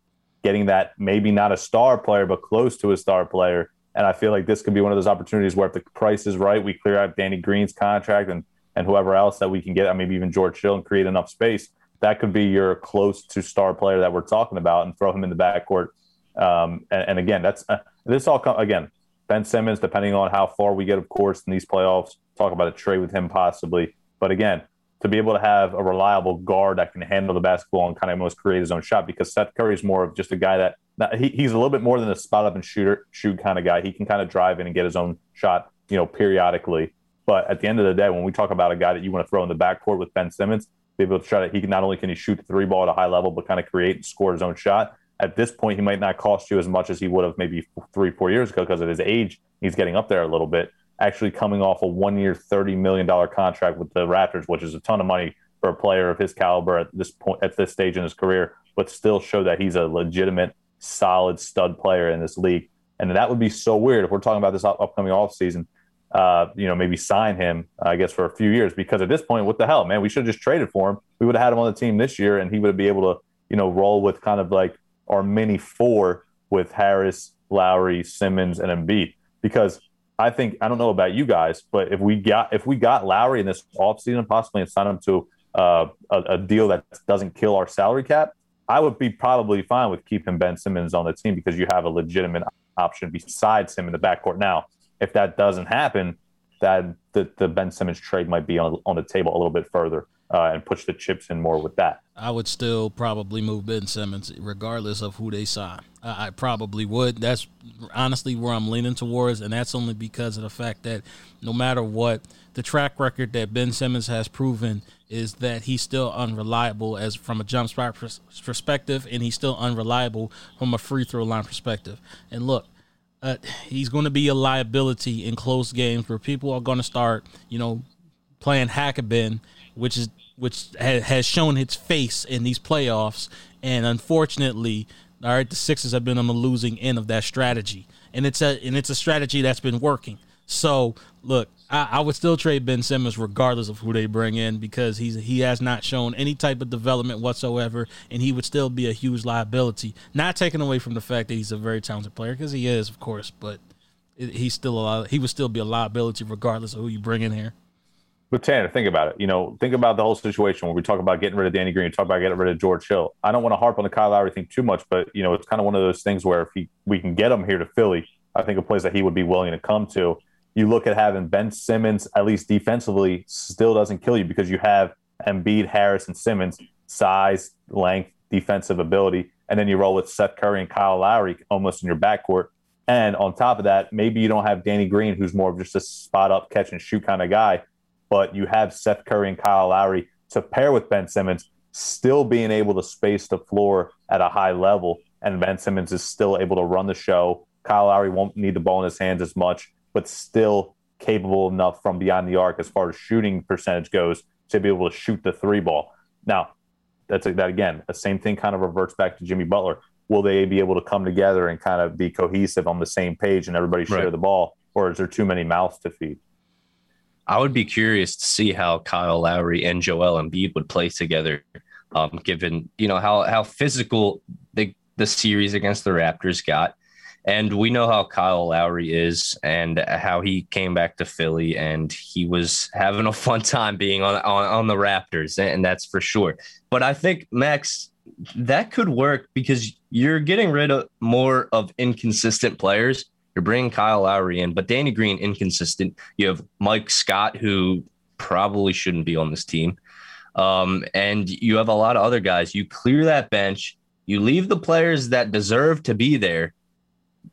Speaker 1: getting that maybe not a star player but close to a star player. And I feel like this could be one of those opportunities where if the price is right, we clear out Danny Green's contract and and whoever else that we can get, maybe even George Hill, and create enough space. That could be your close to star player that we're talking about, and throw him in the backcourt. Um, and, and, again, that's uh, this all come, again. Ben Simmons, depending on how far we get, of course, in these playoffs, talk about a trade with him possibly. But again, to be able to have a reliable guard that can handle the basketball and kind of almost create his own shot, because Seth Curry is more of just a guy that he, he's a little bit more than a spot up and shooter shoot kind of guy. He can kind of drive in and get his own shot, you know, periodically. But at the end of the day, when we talk about a guy that you want to throw in the backcourt with Ben Simmons, be able to try to, he can not only can he shoot the three ball at a high level, but kind of create and score his own shot. At this point, he might not cost you as much as he would have maybe three, four years ago because of his age. He's getting up there a little bit. Actually, coming off a one year, $30 million contract with the Raptors, which is a ton of money for a player of his caliber at this point, at this stage in his career, but still show that he's a legitimate, solid stud player in this league. And that would be so weird if we're talking about this upcoming offseason uh, you know, maybe sign him, I guess, for a few years. Because at this point, what the hell, man? We should have just traded for him. We would have had him on the team this year, and he would be able to, you know, roll with kind of like our mini four with Harris, Lowry, Simmons, and Embiid. Because I think I don't know about you guys, but if we got if we got Lowry in this offseason possibly and sign him to uh, a, a deal that doesn't kill our salary cap, I would be probably fine with keeping Ben Simmons on the team because you have a legitimate option besides him in the backcourt now if that doesn't happen, that the, the Ben Simmons trade might be on, on the table a little bit further uh, and push the chips in more with that.
Speaker 4: I would still probably move Ben Simmons regardless of who they sign. I, I, probably would. That's honestly where I'm leaning towards, and that's only because of the fact that no matter what, the track record that Ben Simmons has proven is that he's still unreliable as from a jump spot perspective, and he's still unreliable from a free throw line perspective. And look, uh, he's going to be a liability in close games where people are going to start, you know, playing Hack-a-Ben, which is which has shown its face in these playoffs, and unfortunately, all right, the Sixers have been on the losing end of that strategy, and it's a and it's a strategy that's been working. So look, I, I, would still trade Ben Simmons regardless of who they bring in because he's he has not shown any type of development whatsoever, and he would still be a huge liability. Not taken away from the fact that he's a very talented player because he is, of course, but he's still a he would still be a liability regardless of who you bring in here.
Speaker 1: But Tanner, think about it. You know, think about the whole situation when we talk about getting rid of Danny Green, talk about getting rid of George Hill. I don't want to harp on the Kyle Lowry thing too much, but you know, it's kind of one of those things where if he, we can get him here to Philly, I think a place that he would be willing to come to you look at having Ben Simmons, at least defensively, still doesn't kill you because you have Embiid, Harris, and Simmons, size, length, defensive ability. And then you roll with Seth Curry and Kyle Lowry almost in your backcourt. And on top of that, maybe you don't have Danny Green, who's more of just a spot up, catch and shoot kind of guy, but you have Seth Curry and Kyle Lowry to pair with Ben Simmons, still being able to space the floor at a high level. And Ben Simmons is still able to run the show. Kyle Lowry won't need the ball in his hands as much but still capable enough from beyond the arc as far as shooting percentage goes to be able to shoot the three ball. Now, that's a, that again, the same thing kind of reverts back to Jimmy Butler. Will they be able to come together and kind of be cohesive on the same page and everybody share right. the ball, or is there too many mouths to feed?
Speaker 5: I would be curious to see how Kyle Lowry and Joel Embiid would play together, um, given you know how how physical the the series against the Raptors got, and we know how Kyle Lowry is and how he came back to Philly and he was having a fun time being on, on, on the Raptors. And that's for sure. But I think, Max, that could work because you're getting rid of more of inconsistent players. You're bringing Kyle Lowry in, but Danny Green, inconsistent. You have Mike Scott, who probably shouldn't be on this team. Um, and you have a lot of other guys. You clear that bench, you leave the players that deserve to be there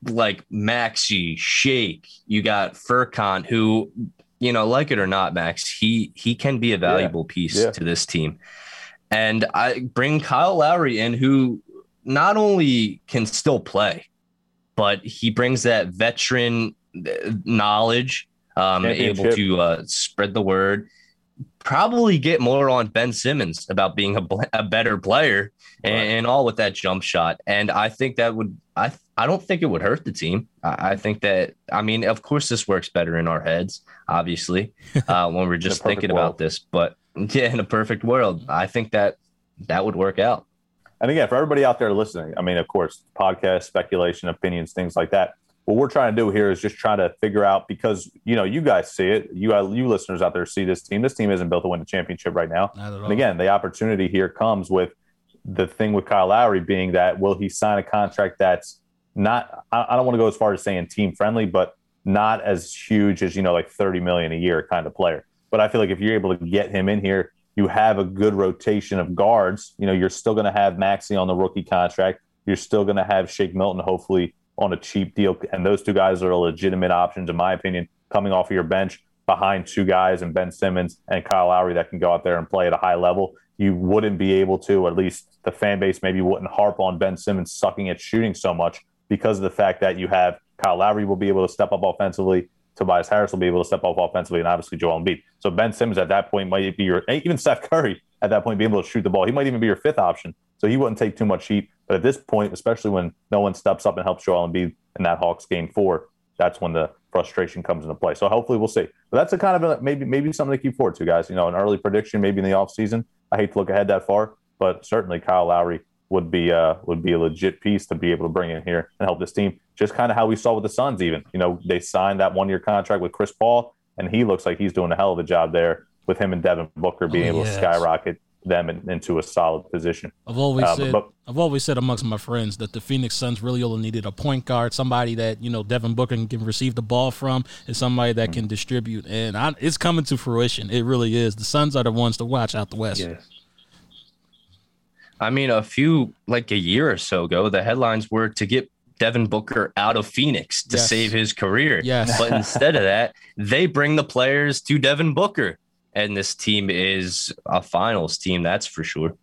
Speaker 5: like Maxey, Shake, you got Furkan, who, you know, like it or not, Max, he he can be a valuable yeah. piece yeah. to this team. And I bring Kyle Lowry in, who not only can still play, but he brings that veteran uh, knowledge, um, able to uh, spread the word probably get more on Ben Simmons about being a, a better player right. and, and, all with that jump shot. And I think that would I I don't think it would hurt the team. I, I think that I mean, of course, this works better in our heads, obviously, uh, when we're just thinking world. about this. But yeah, in a perfect world, I think that that would work out.
Speaker 1: And again, for everybody out there listening, I mean, of course, podcast, speculation, opinions, things like that what we're trying to do here is just try to figure out because you know you guys see it, you you listeners out there see this team. This team isn't built to win a championship right now. And again, the opportunity here comes with the thing with Kyle Lowry being that will he sign a contract that's not I don't want to go as far as saying team friendly, but not as huge as you know like 30 million a year kind of player. But I feel like if you're able to get him in here, you have a good rotation of guards. You know, you're still going to have Maxey on the rookie contract. You're still going to have Shake Milton hopefully on a cheap deal. And those two guys are legitimate options, in my opinion, coming off of your bench behind two guys and Ben Simmons and Kyle Lowry that can go out there and play at a high level. You wouldn't be able to, at least the fan base maybe wouldn't harp on Ben Simmons sucking at shooting so much because of the fact that you have Kyle Lowry will be able to step up offensively. Tobias Harris will be able to step up offensively, and obviously Joel Embiid. So Ben Simmons at that point might be your even Steph Curry at that point be able to shoot the ball. He might even be your fifth option. So he wouldn't take too much heat. But at this point, especially when no one steps up and helps Joel Embiid in that Hawks game four, that's when the frustration comes into play. So hopefully we'll see. But that's a kind of a, maybe maybe something to keep forward to, guys. You know, an early prediction maybe in the offseason. I hate to look ahead that far, but certainly Kyle Lowry would be uh, would be a legit piece to be able to bring in here and help this team. Just kind of how we saw with the Suns, even you know they signed that one year contract with Chris Paul, and he looks like he's doing a hell of a job there with him and Devin Booker being oh, able yes. to skyrocket them in, into a solid position.
Speaker 4: I've always um, said but, I've always said amongst my friends that the Phoenix Suns really only needed a point guard, somebody that you know Devin Booker can receive the ball from, and somebody that mm-hmm. can distribute. And I, it's coming to fruition. It really is. The Suns are the ones to watch out the West.
Speaker 5: Yes. I mean, a few like a year or so ago, the headlines were to get Devin Booker out of Phoenix to yes. save his career.
Speaker 4: Yes.
Speaker 5: But instead of that, they bring the players to Devin Booker and this team is a finals team. That's for sure.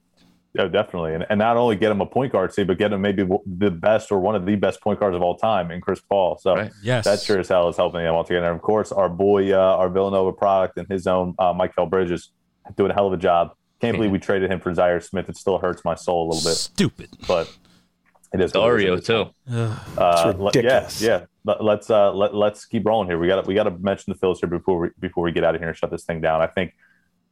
Speaker 1: Yeah, definitely, and, and not only get him a point guard seat, but get him maybe the best or one of the best point guards of all time in Chris Paul. So right.
Speaker 4: yes,
Speaker 1: that sure as hell is helping him altogether. And of course, our boy, uh, our Villanova product and his own uh, Mikal Bridges doing a hell of a job. Can't believe we traded him for Zhaire Smith. It still hurts my soul a little bit.
Speaker 4: Stupid,
Speaker 1: but it is
Speaker 5: Dario too.
Speaker 1: Uh, ridiculous. Yeah, yeah. Let, us uh, let let's keep rolling here. We got we got to mention the Phillies here before we before we get out of here and shut this thing down. I think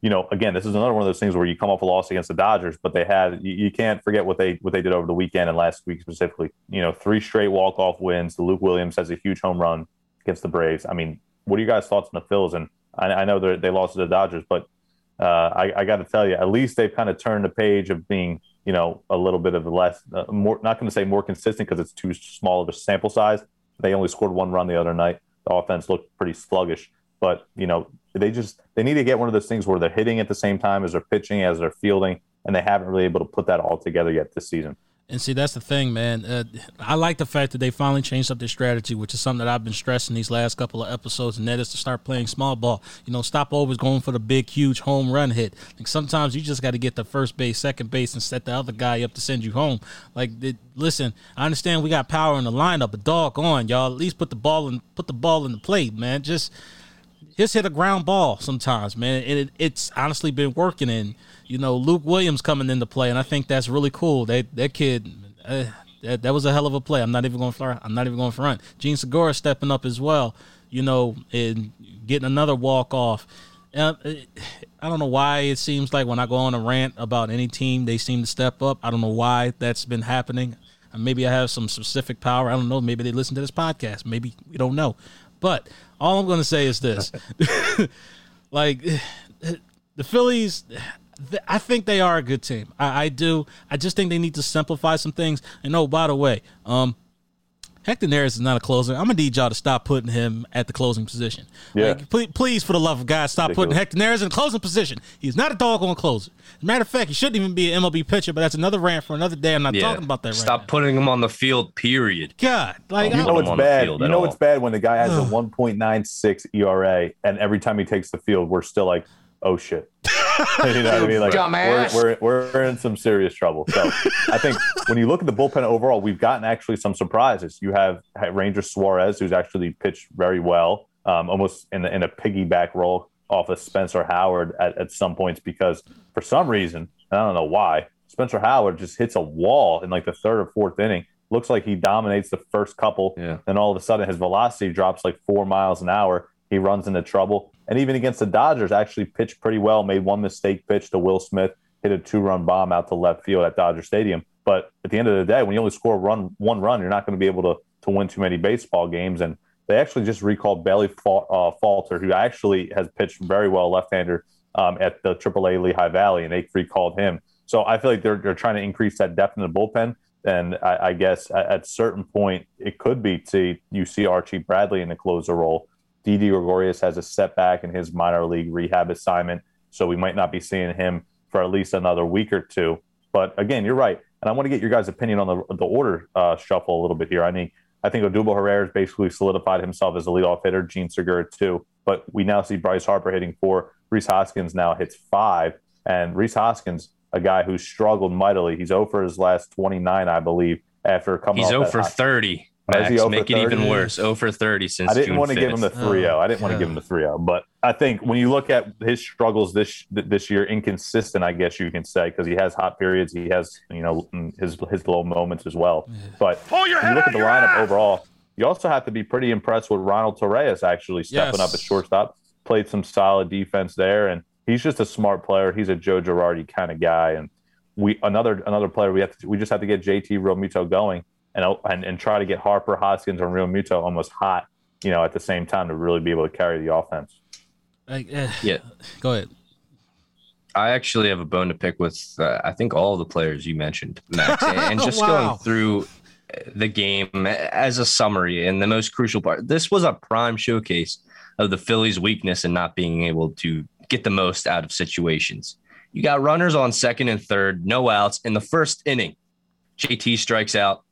Speaker 1: you know, again, this is another one of those things where you come off a loss against the Dodgers, but they had you, you can't forget what they what they did over the weekend and last week specifically. You know, three straight walk off wins. The Luke Williams has a huge home run against the Braves. I mean, what are you guys' thoughts on the Phils? And I, I know they lost to the Dodgers, but uh, I, I got to tell you, at least they've kind of turned the page of being, you know, a little bit of less, uh, more, not going to say more consistent because it's too small of a sample size. They only scored one run the other night. The offense looked pretty sluggish, but you know, they just they need to get one of those things where they're hitting at the same time as they're pitching, as they're fielding, and they haven't really able to put that all together yet this season.
Speaker 4: And see, that's the thing, man. Uh, I like the fact that they finally changed up their strategy, which is something that I've been stressing these last couple of episodes, and that is to start playing small ball. You know, stop always going for the big, huge home run hit. Like sometimes you just got to get the first base, second base, and set the other guy up to send you home. Like, it, listen, I understand we got power in the lineup, but dog on y'all. At least put the ball in, put the ball in the plate, man. Just just hit a ground ball sometimes, man. And it, it's honestly been working. And you know, Luke Williams coming into play, and I think that's really cool. That that kid, uh, that, that was a hell of a play. I'm not even going to I'm not even going to front. Jean Segura stepping up as well. You know, and getting another walk off. Uh, I don't know why it seems like when I go on a rant about any team, they seem to step up. I don't know why that's been happening. Maybe I have some specific power. I don't know. Maybe they listen to this podcast. Maybe we don't know. But all I'm going to say is this: like the Phillies, I think they are a good team. I, I, do. I just think they need to simplify some things. And oh, by the way, um, Hector Neris is not a closer. I'm gonna need y'all to stop putting him at the closing position. Yeah. Like, please, please, for the love of God, stop putting Hector Neris in the closing position. He's not a doggone closer. As a matter of fact, he shouldn't even be an MLB pitcher. But that's another rant for another day. I'm not yeah. talking about that.
Speaker 5: Stop
Speaker 4: right
Speaker 5: putting him on the field. Period.
Speaker 4: God, like
Speaker 1: you know it's bad. You know it's bad when the guy has a 1.96 ERA, and every time he takes the field, we're still like, oh shit. you know what I mean? Like we're, we're, we're in some serious trouble. So I think when you look at the bullpen overall, we've gotten actually some surprises. You have Ranger Suarez, who's actually pitched very well, um, almost in, in a piggyback role off of Spencer Howard at, at some points because for some reason, I don't know why, Spencer Howard just hits a wall in like the third or fourth inning. Looks like he dominates the first couple,
Speaker 5: yeah.
Speaker 1: then all of a sudden his velocity drops like four miles an hour. He runs into trouble and even against the Dodgers, actually pitched pretty well. Made one mistake pitch to Will Smith, hit a two-run bomb out to left field at Dodger Stadium. But at the end of the day, when you only score run one run, you're not going to be able to to win too many baseball games. And they actually just recalled Bailey uh, Falter, who actually has pitched very well left-hander um, at the AAA Lehigh Valley, and they recalled him. So I feel like they're they're trying to increase that depth in the bullpen. And I, I guess at, at certain point, it could be to you see Archie Bradley in the closer role Didi Gregorius has a setback in his minor league rehab assignment, so we might not be seeing him for at least another week or two. But again, you're right, and I want to get your guys' opinion on the the order uh, shuffle a little bit here. I mean, I think Odubel Herrera has basically solidified himself as a leadoff hitter. Jean Segura too, but we now see Bryce Harper hitting four. Rhys Hoskins now hits five, and Rhys Hoskins, a guy who's struggled mightily. He's over his last 29, I believe, after coming.
Speaker 5: He's
Speaker 1: over
Speaker 5: 30. Max, make it even worse. 0 for 30 since
Speaker 1: I didn't
Speaker 5: June
Speaker 1: want to
Speaker 5: 5th.
Speaker 1: give him the 3 0. I didn't want to give him the 3 0. But I think when you look at his struggles this this year, inconsistent, I guess you can say, because he has hot periods. He has, you know, his his low moments as well. But when you look at the lineup ass. overall, you also have to be pretty impressed with Ronald Torreyes actually stepping yes. up at shortstop. Played some solid defense there. And he's just a smart player. He's a Joe Girardi kind of guy. And we another another player we have to we just have to get JT Realmuto going and, and and try to get Harper, Hoskins, and Realmuto almost hot, you know, at the same time to really be able to carry the offense.
Speaker 4: uh, yeah, go ahead.
Speaker 5: I actually have a bone to pick with uh, I think all the players you mentioned, Max, and just wow. going through the game as a summary and the most crucial part. This was a prime showcase of the Phillies' weakness and not being able to get the most out of situations. You got runners on second and third, no outs in the first inning. JT strikes out.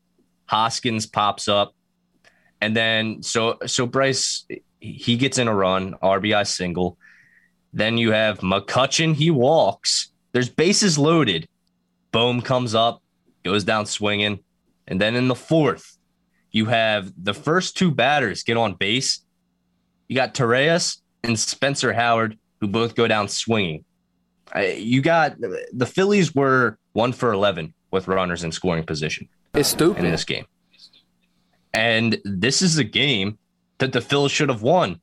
Speaker 5: Hoskins pops up, and then so so Bryce he gets in a run, RBI single. Then you have McCutchen, he walks. There's bases loaded. Bohm comes up, goes down swinging. And then in the fourth, you have the first two batters get on base. You got Torreyes and Spencer Howard, who both go down swinging. You got the Phillies were one for 11 with runners in scoring position.
Speaker 6: It's stupid.
Speaker 5: In this game. And this is a game that the Phillies should have won.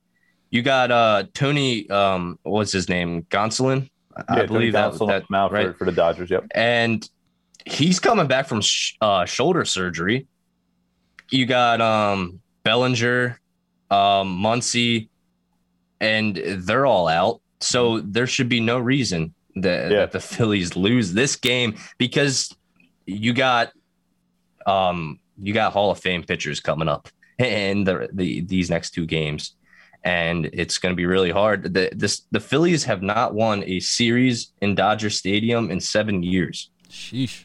Speaker 5: You got uh Tony, um, what's his name? Gonsolin?
Speaker 1: I yeah, believe that, that right? for, for the Dodgers. Yep.
Speaker 5: And he's coming back from sh- uh, shoulder surgery. You got um, Bellinger, um, Muncy, and they're all out. So there should be no reason that, yeah. that the Phillies lose this game because you got um, you got Hall of Fame pitchers coming up in the, the these next two games, and it's going to be really hard. The this the Phillies have not won a series in Dodger Stadium in seven years.
Speaker 4: Sheesh.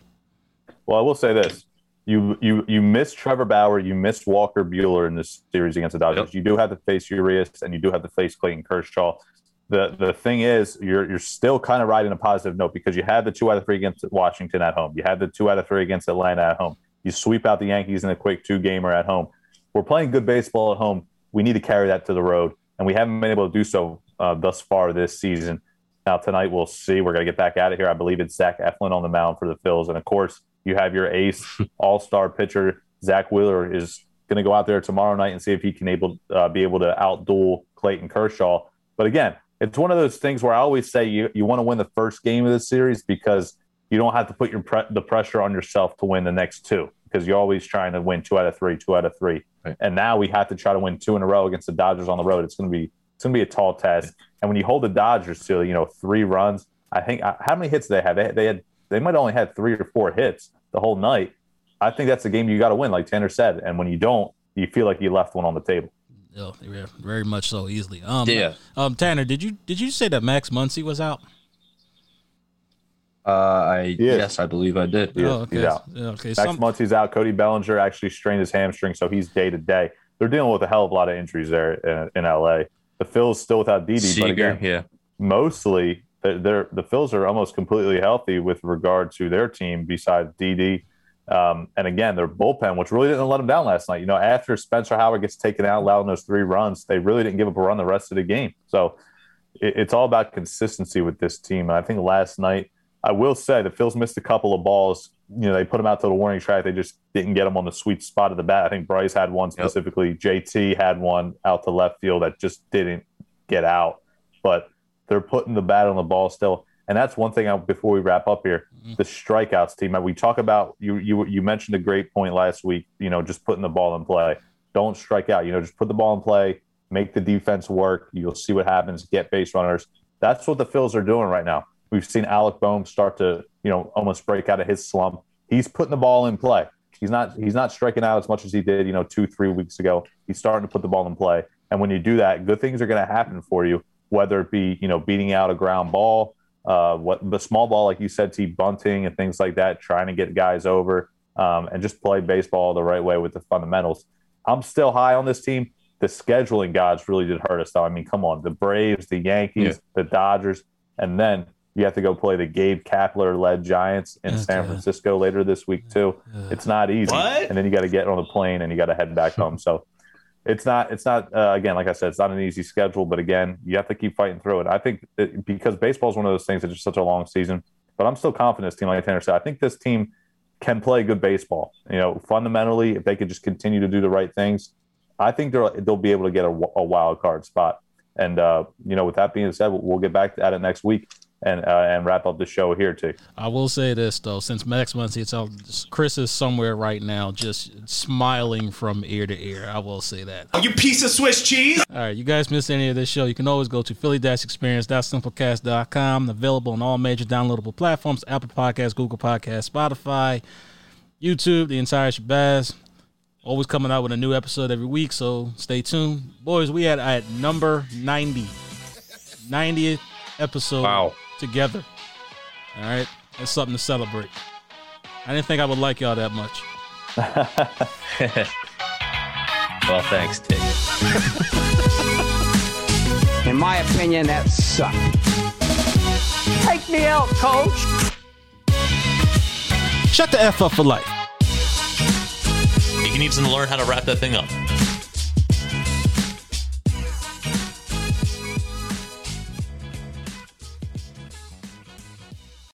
Speaker 1: Well, I will say this: you you you missed Trevor Bauer, you missed Walker Buehler in this series against the Dodgers. Yep. You do have to face Urias, and you do have to face Clayton Kershaw. The the thing is, you're you're still kind of riding a positive note because you had the two out of three against Washington at home. You had the two out of three against Atlanta at home. You sweep out the Yankees in a quick two gamer at home. We're playing good baseball at home. We need to carry that to the road, and we haven't been able to do so uh, thus far this season. Now tonight we'll see. We're going to get back out of here. I believe it's Zach Eflin on the mound for the Phils, and of course you have your ace all star pitcher, Zack Wheeler, is going to go out there tomorrow night and see if he can able uh, be able to outduel Clayton Kershaw. But again, it's one of those things where I always say you, you want to win the first game of the series because you don't have to put your pre- the pressure on yourself to win the next two because you're always trying to win two out of three, two out of three. Right. And now we have to try to win two in a row against the Dodgers on the road. It's going to be it's going to be a tall test. And when you hold the Dodgers to you know three runs, I think uh, how many hits did they have? They, they had they might only had three or four hits the whole night. I think that's a game you got to win, like Tanner said. And when you don't, you feel like you left one on the table.
Speaker 4: Yeah, very much so easily. Um,
Speaker 5: yeah.
Speaker 4: Um, Tanner, did you did you say that Max Muncy was out?
Speaker 5: Uh, I yes, I believe I did.
Speaker 1: He oh, okay. He's out. Okay. Max Some... Muncy's out. Cody Bellinger actually strained his hamstring, so he's day to day. They're dealing with a hell of a lot of injuries there in, in LA. The Phils still without Didi, but again,
Speaker 5: yeah,
Speaker 1: mostly they're, the Phils are almost completely healthy with regard to their team besides Didi. Um, and again, their bullpen, which really didn't let them down last night. You know, after Spencer Howard gets taken out, allowing those three runs, they really didn't give up a run the rest of the game. So it, it's all about consistency with this team. And I think last night, I will say the Phils missed a couple of balls. You know, they put them out to the warning track. They just didn't get them on the sweet spot of the bat. I think Bryce had one specifically. Yep. JT had one out to left field that just didn't get out. But they're putting the bat on the ball still. And that's one thing I, before we wrap up here, mm-hmm. the strikeouts team. We talk about you. You you mentioned a great point last week. You know, just putting the ball in play. Don't strike out. You know, just put the ball in play. Make the defense work. You'll see what happens. Get base runners. That's what the Phils are doing right now. We've seen Alec Bohm start to you know almost break out of his slump. He's putting the ball in play. He's not he's not striking out as much as he did you know two three weeks ago. He's starting to put the ball in play. And when you do that, good things are going to happen for you whether it be you know beating out a ground ball, uh, what the small ball like you said, T bunting and things like that, trying to get guys over um, and just play baseball the right way with the fundamentals. I'm still high on this team. The scheduling gods really did hurt us, though. I mean, come on, the Braves, the Yankees, yeah. the Dodgers, and then you have to go play the Gabe Kapler led Giants in okay. San Francisco later this week too. It's not easy, what? and then you got to get on the plane and you got to head back home. So it's not it's not uh, again like I said it's not an easy schedule, but again you have to keep fighting through it. I think that because baseball is one of those things that's just such a long season, but I'm still confident this team like Tanner said. I think this team can play good baseball. You know, fundamentally, if they could just continue to do the right things, I think they'll they'll be able to get a, a wild card spot. And uh, you know, with that being said, we'll get back at it next week and uh, and wrap up the show here too.
Speaker 4: I will say this though, since Max Muncy, it's out, Chris is somewhere right now, just smiling from ear to ear. I will say that.
Speaker 6: Oh, you piece of Swiss cheese!
Speaker 4: All right, you guys missed any of this show? You can always go to philly-experience.simplecast.com. Available on all major downloadable platforms: Apple Podcasts, Google Podcasts, Spotify, YouTube, the entire shabazz. Always coming out with a new episode every week, so stay tuned, boys. We at at number 90, 90th episode.
Speaker 5: Wow
Speaker 4: together. All right, that's something to celebrate. I didn't think I would like y'all that much.
Speaker 5: well, thanks, Tig.
Speaker 6: In my opinion, that sucked. Take me out, coach.
Speaker 4: Shut the F up for life.
Speaker 7: He needs to learn how to wrap that thing up.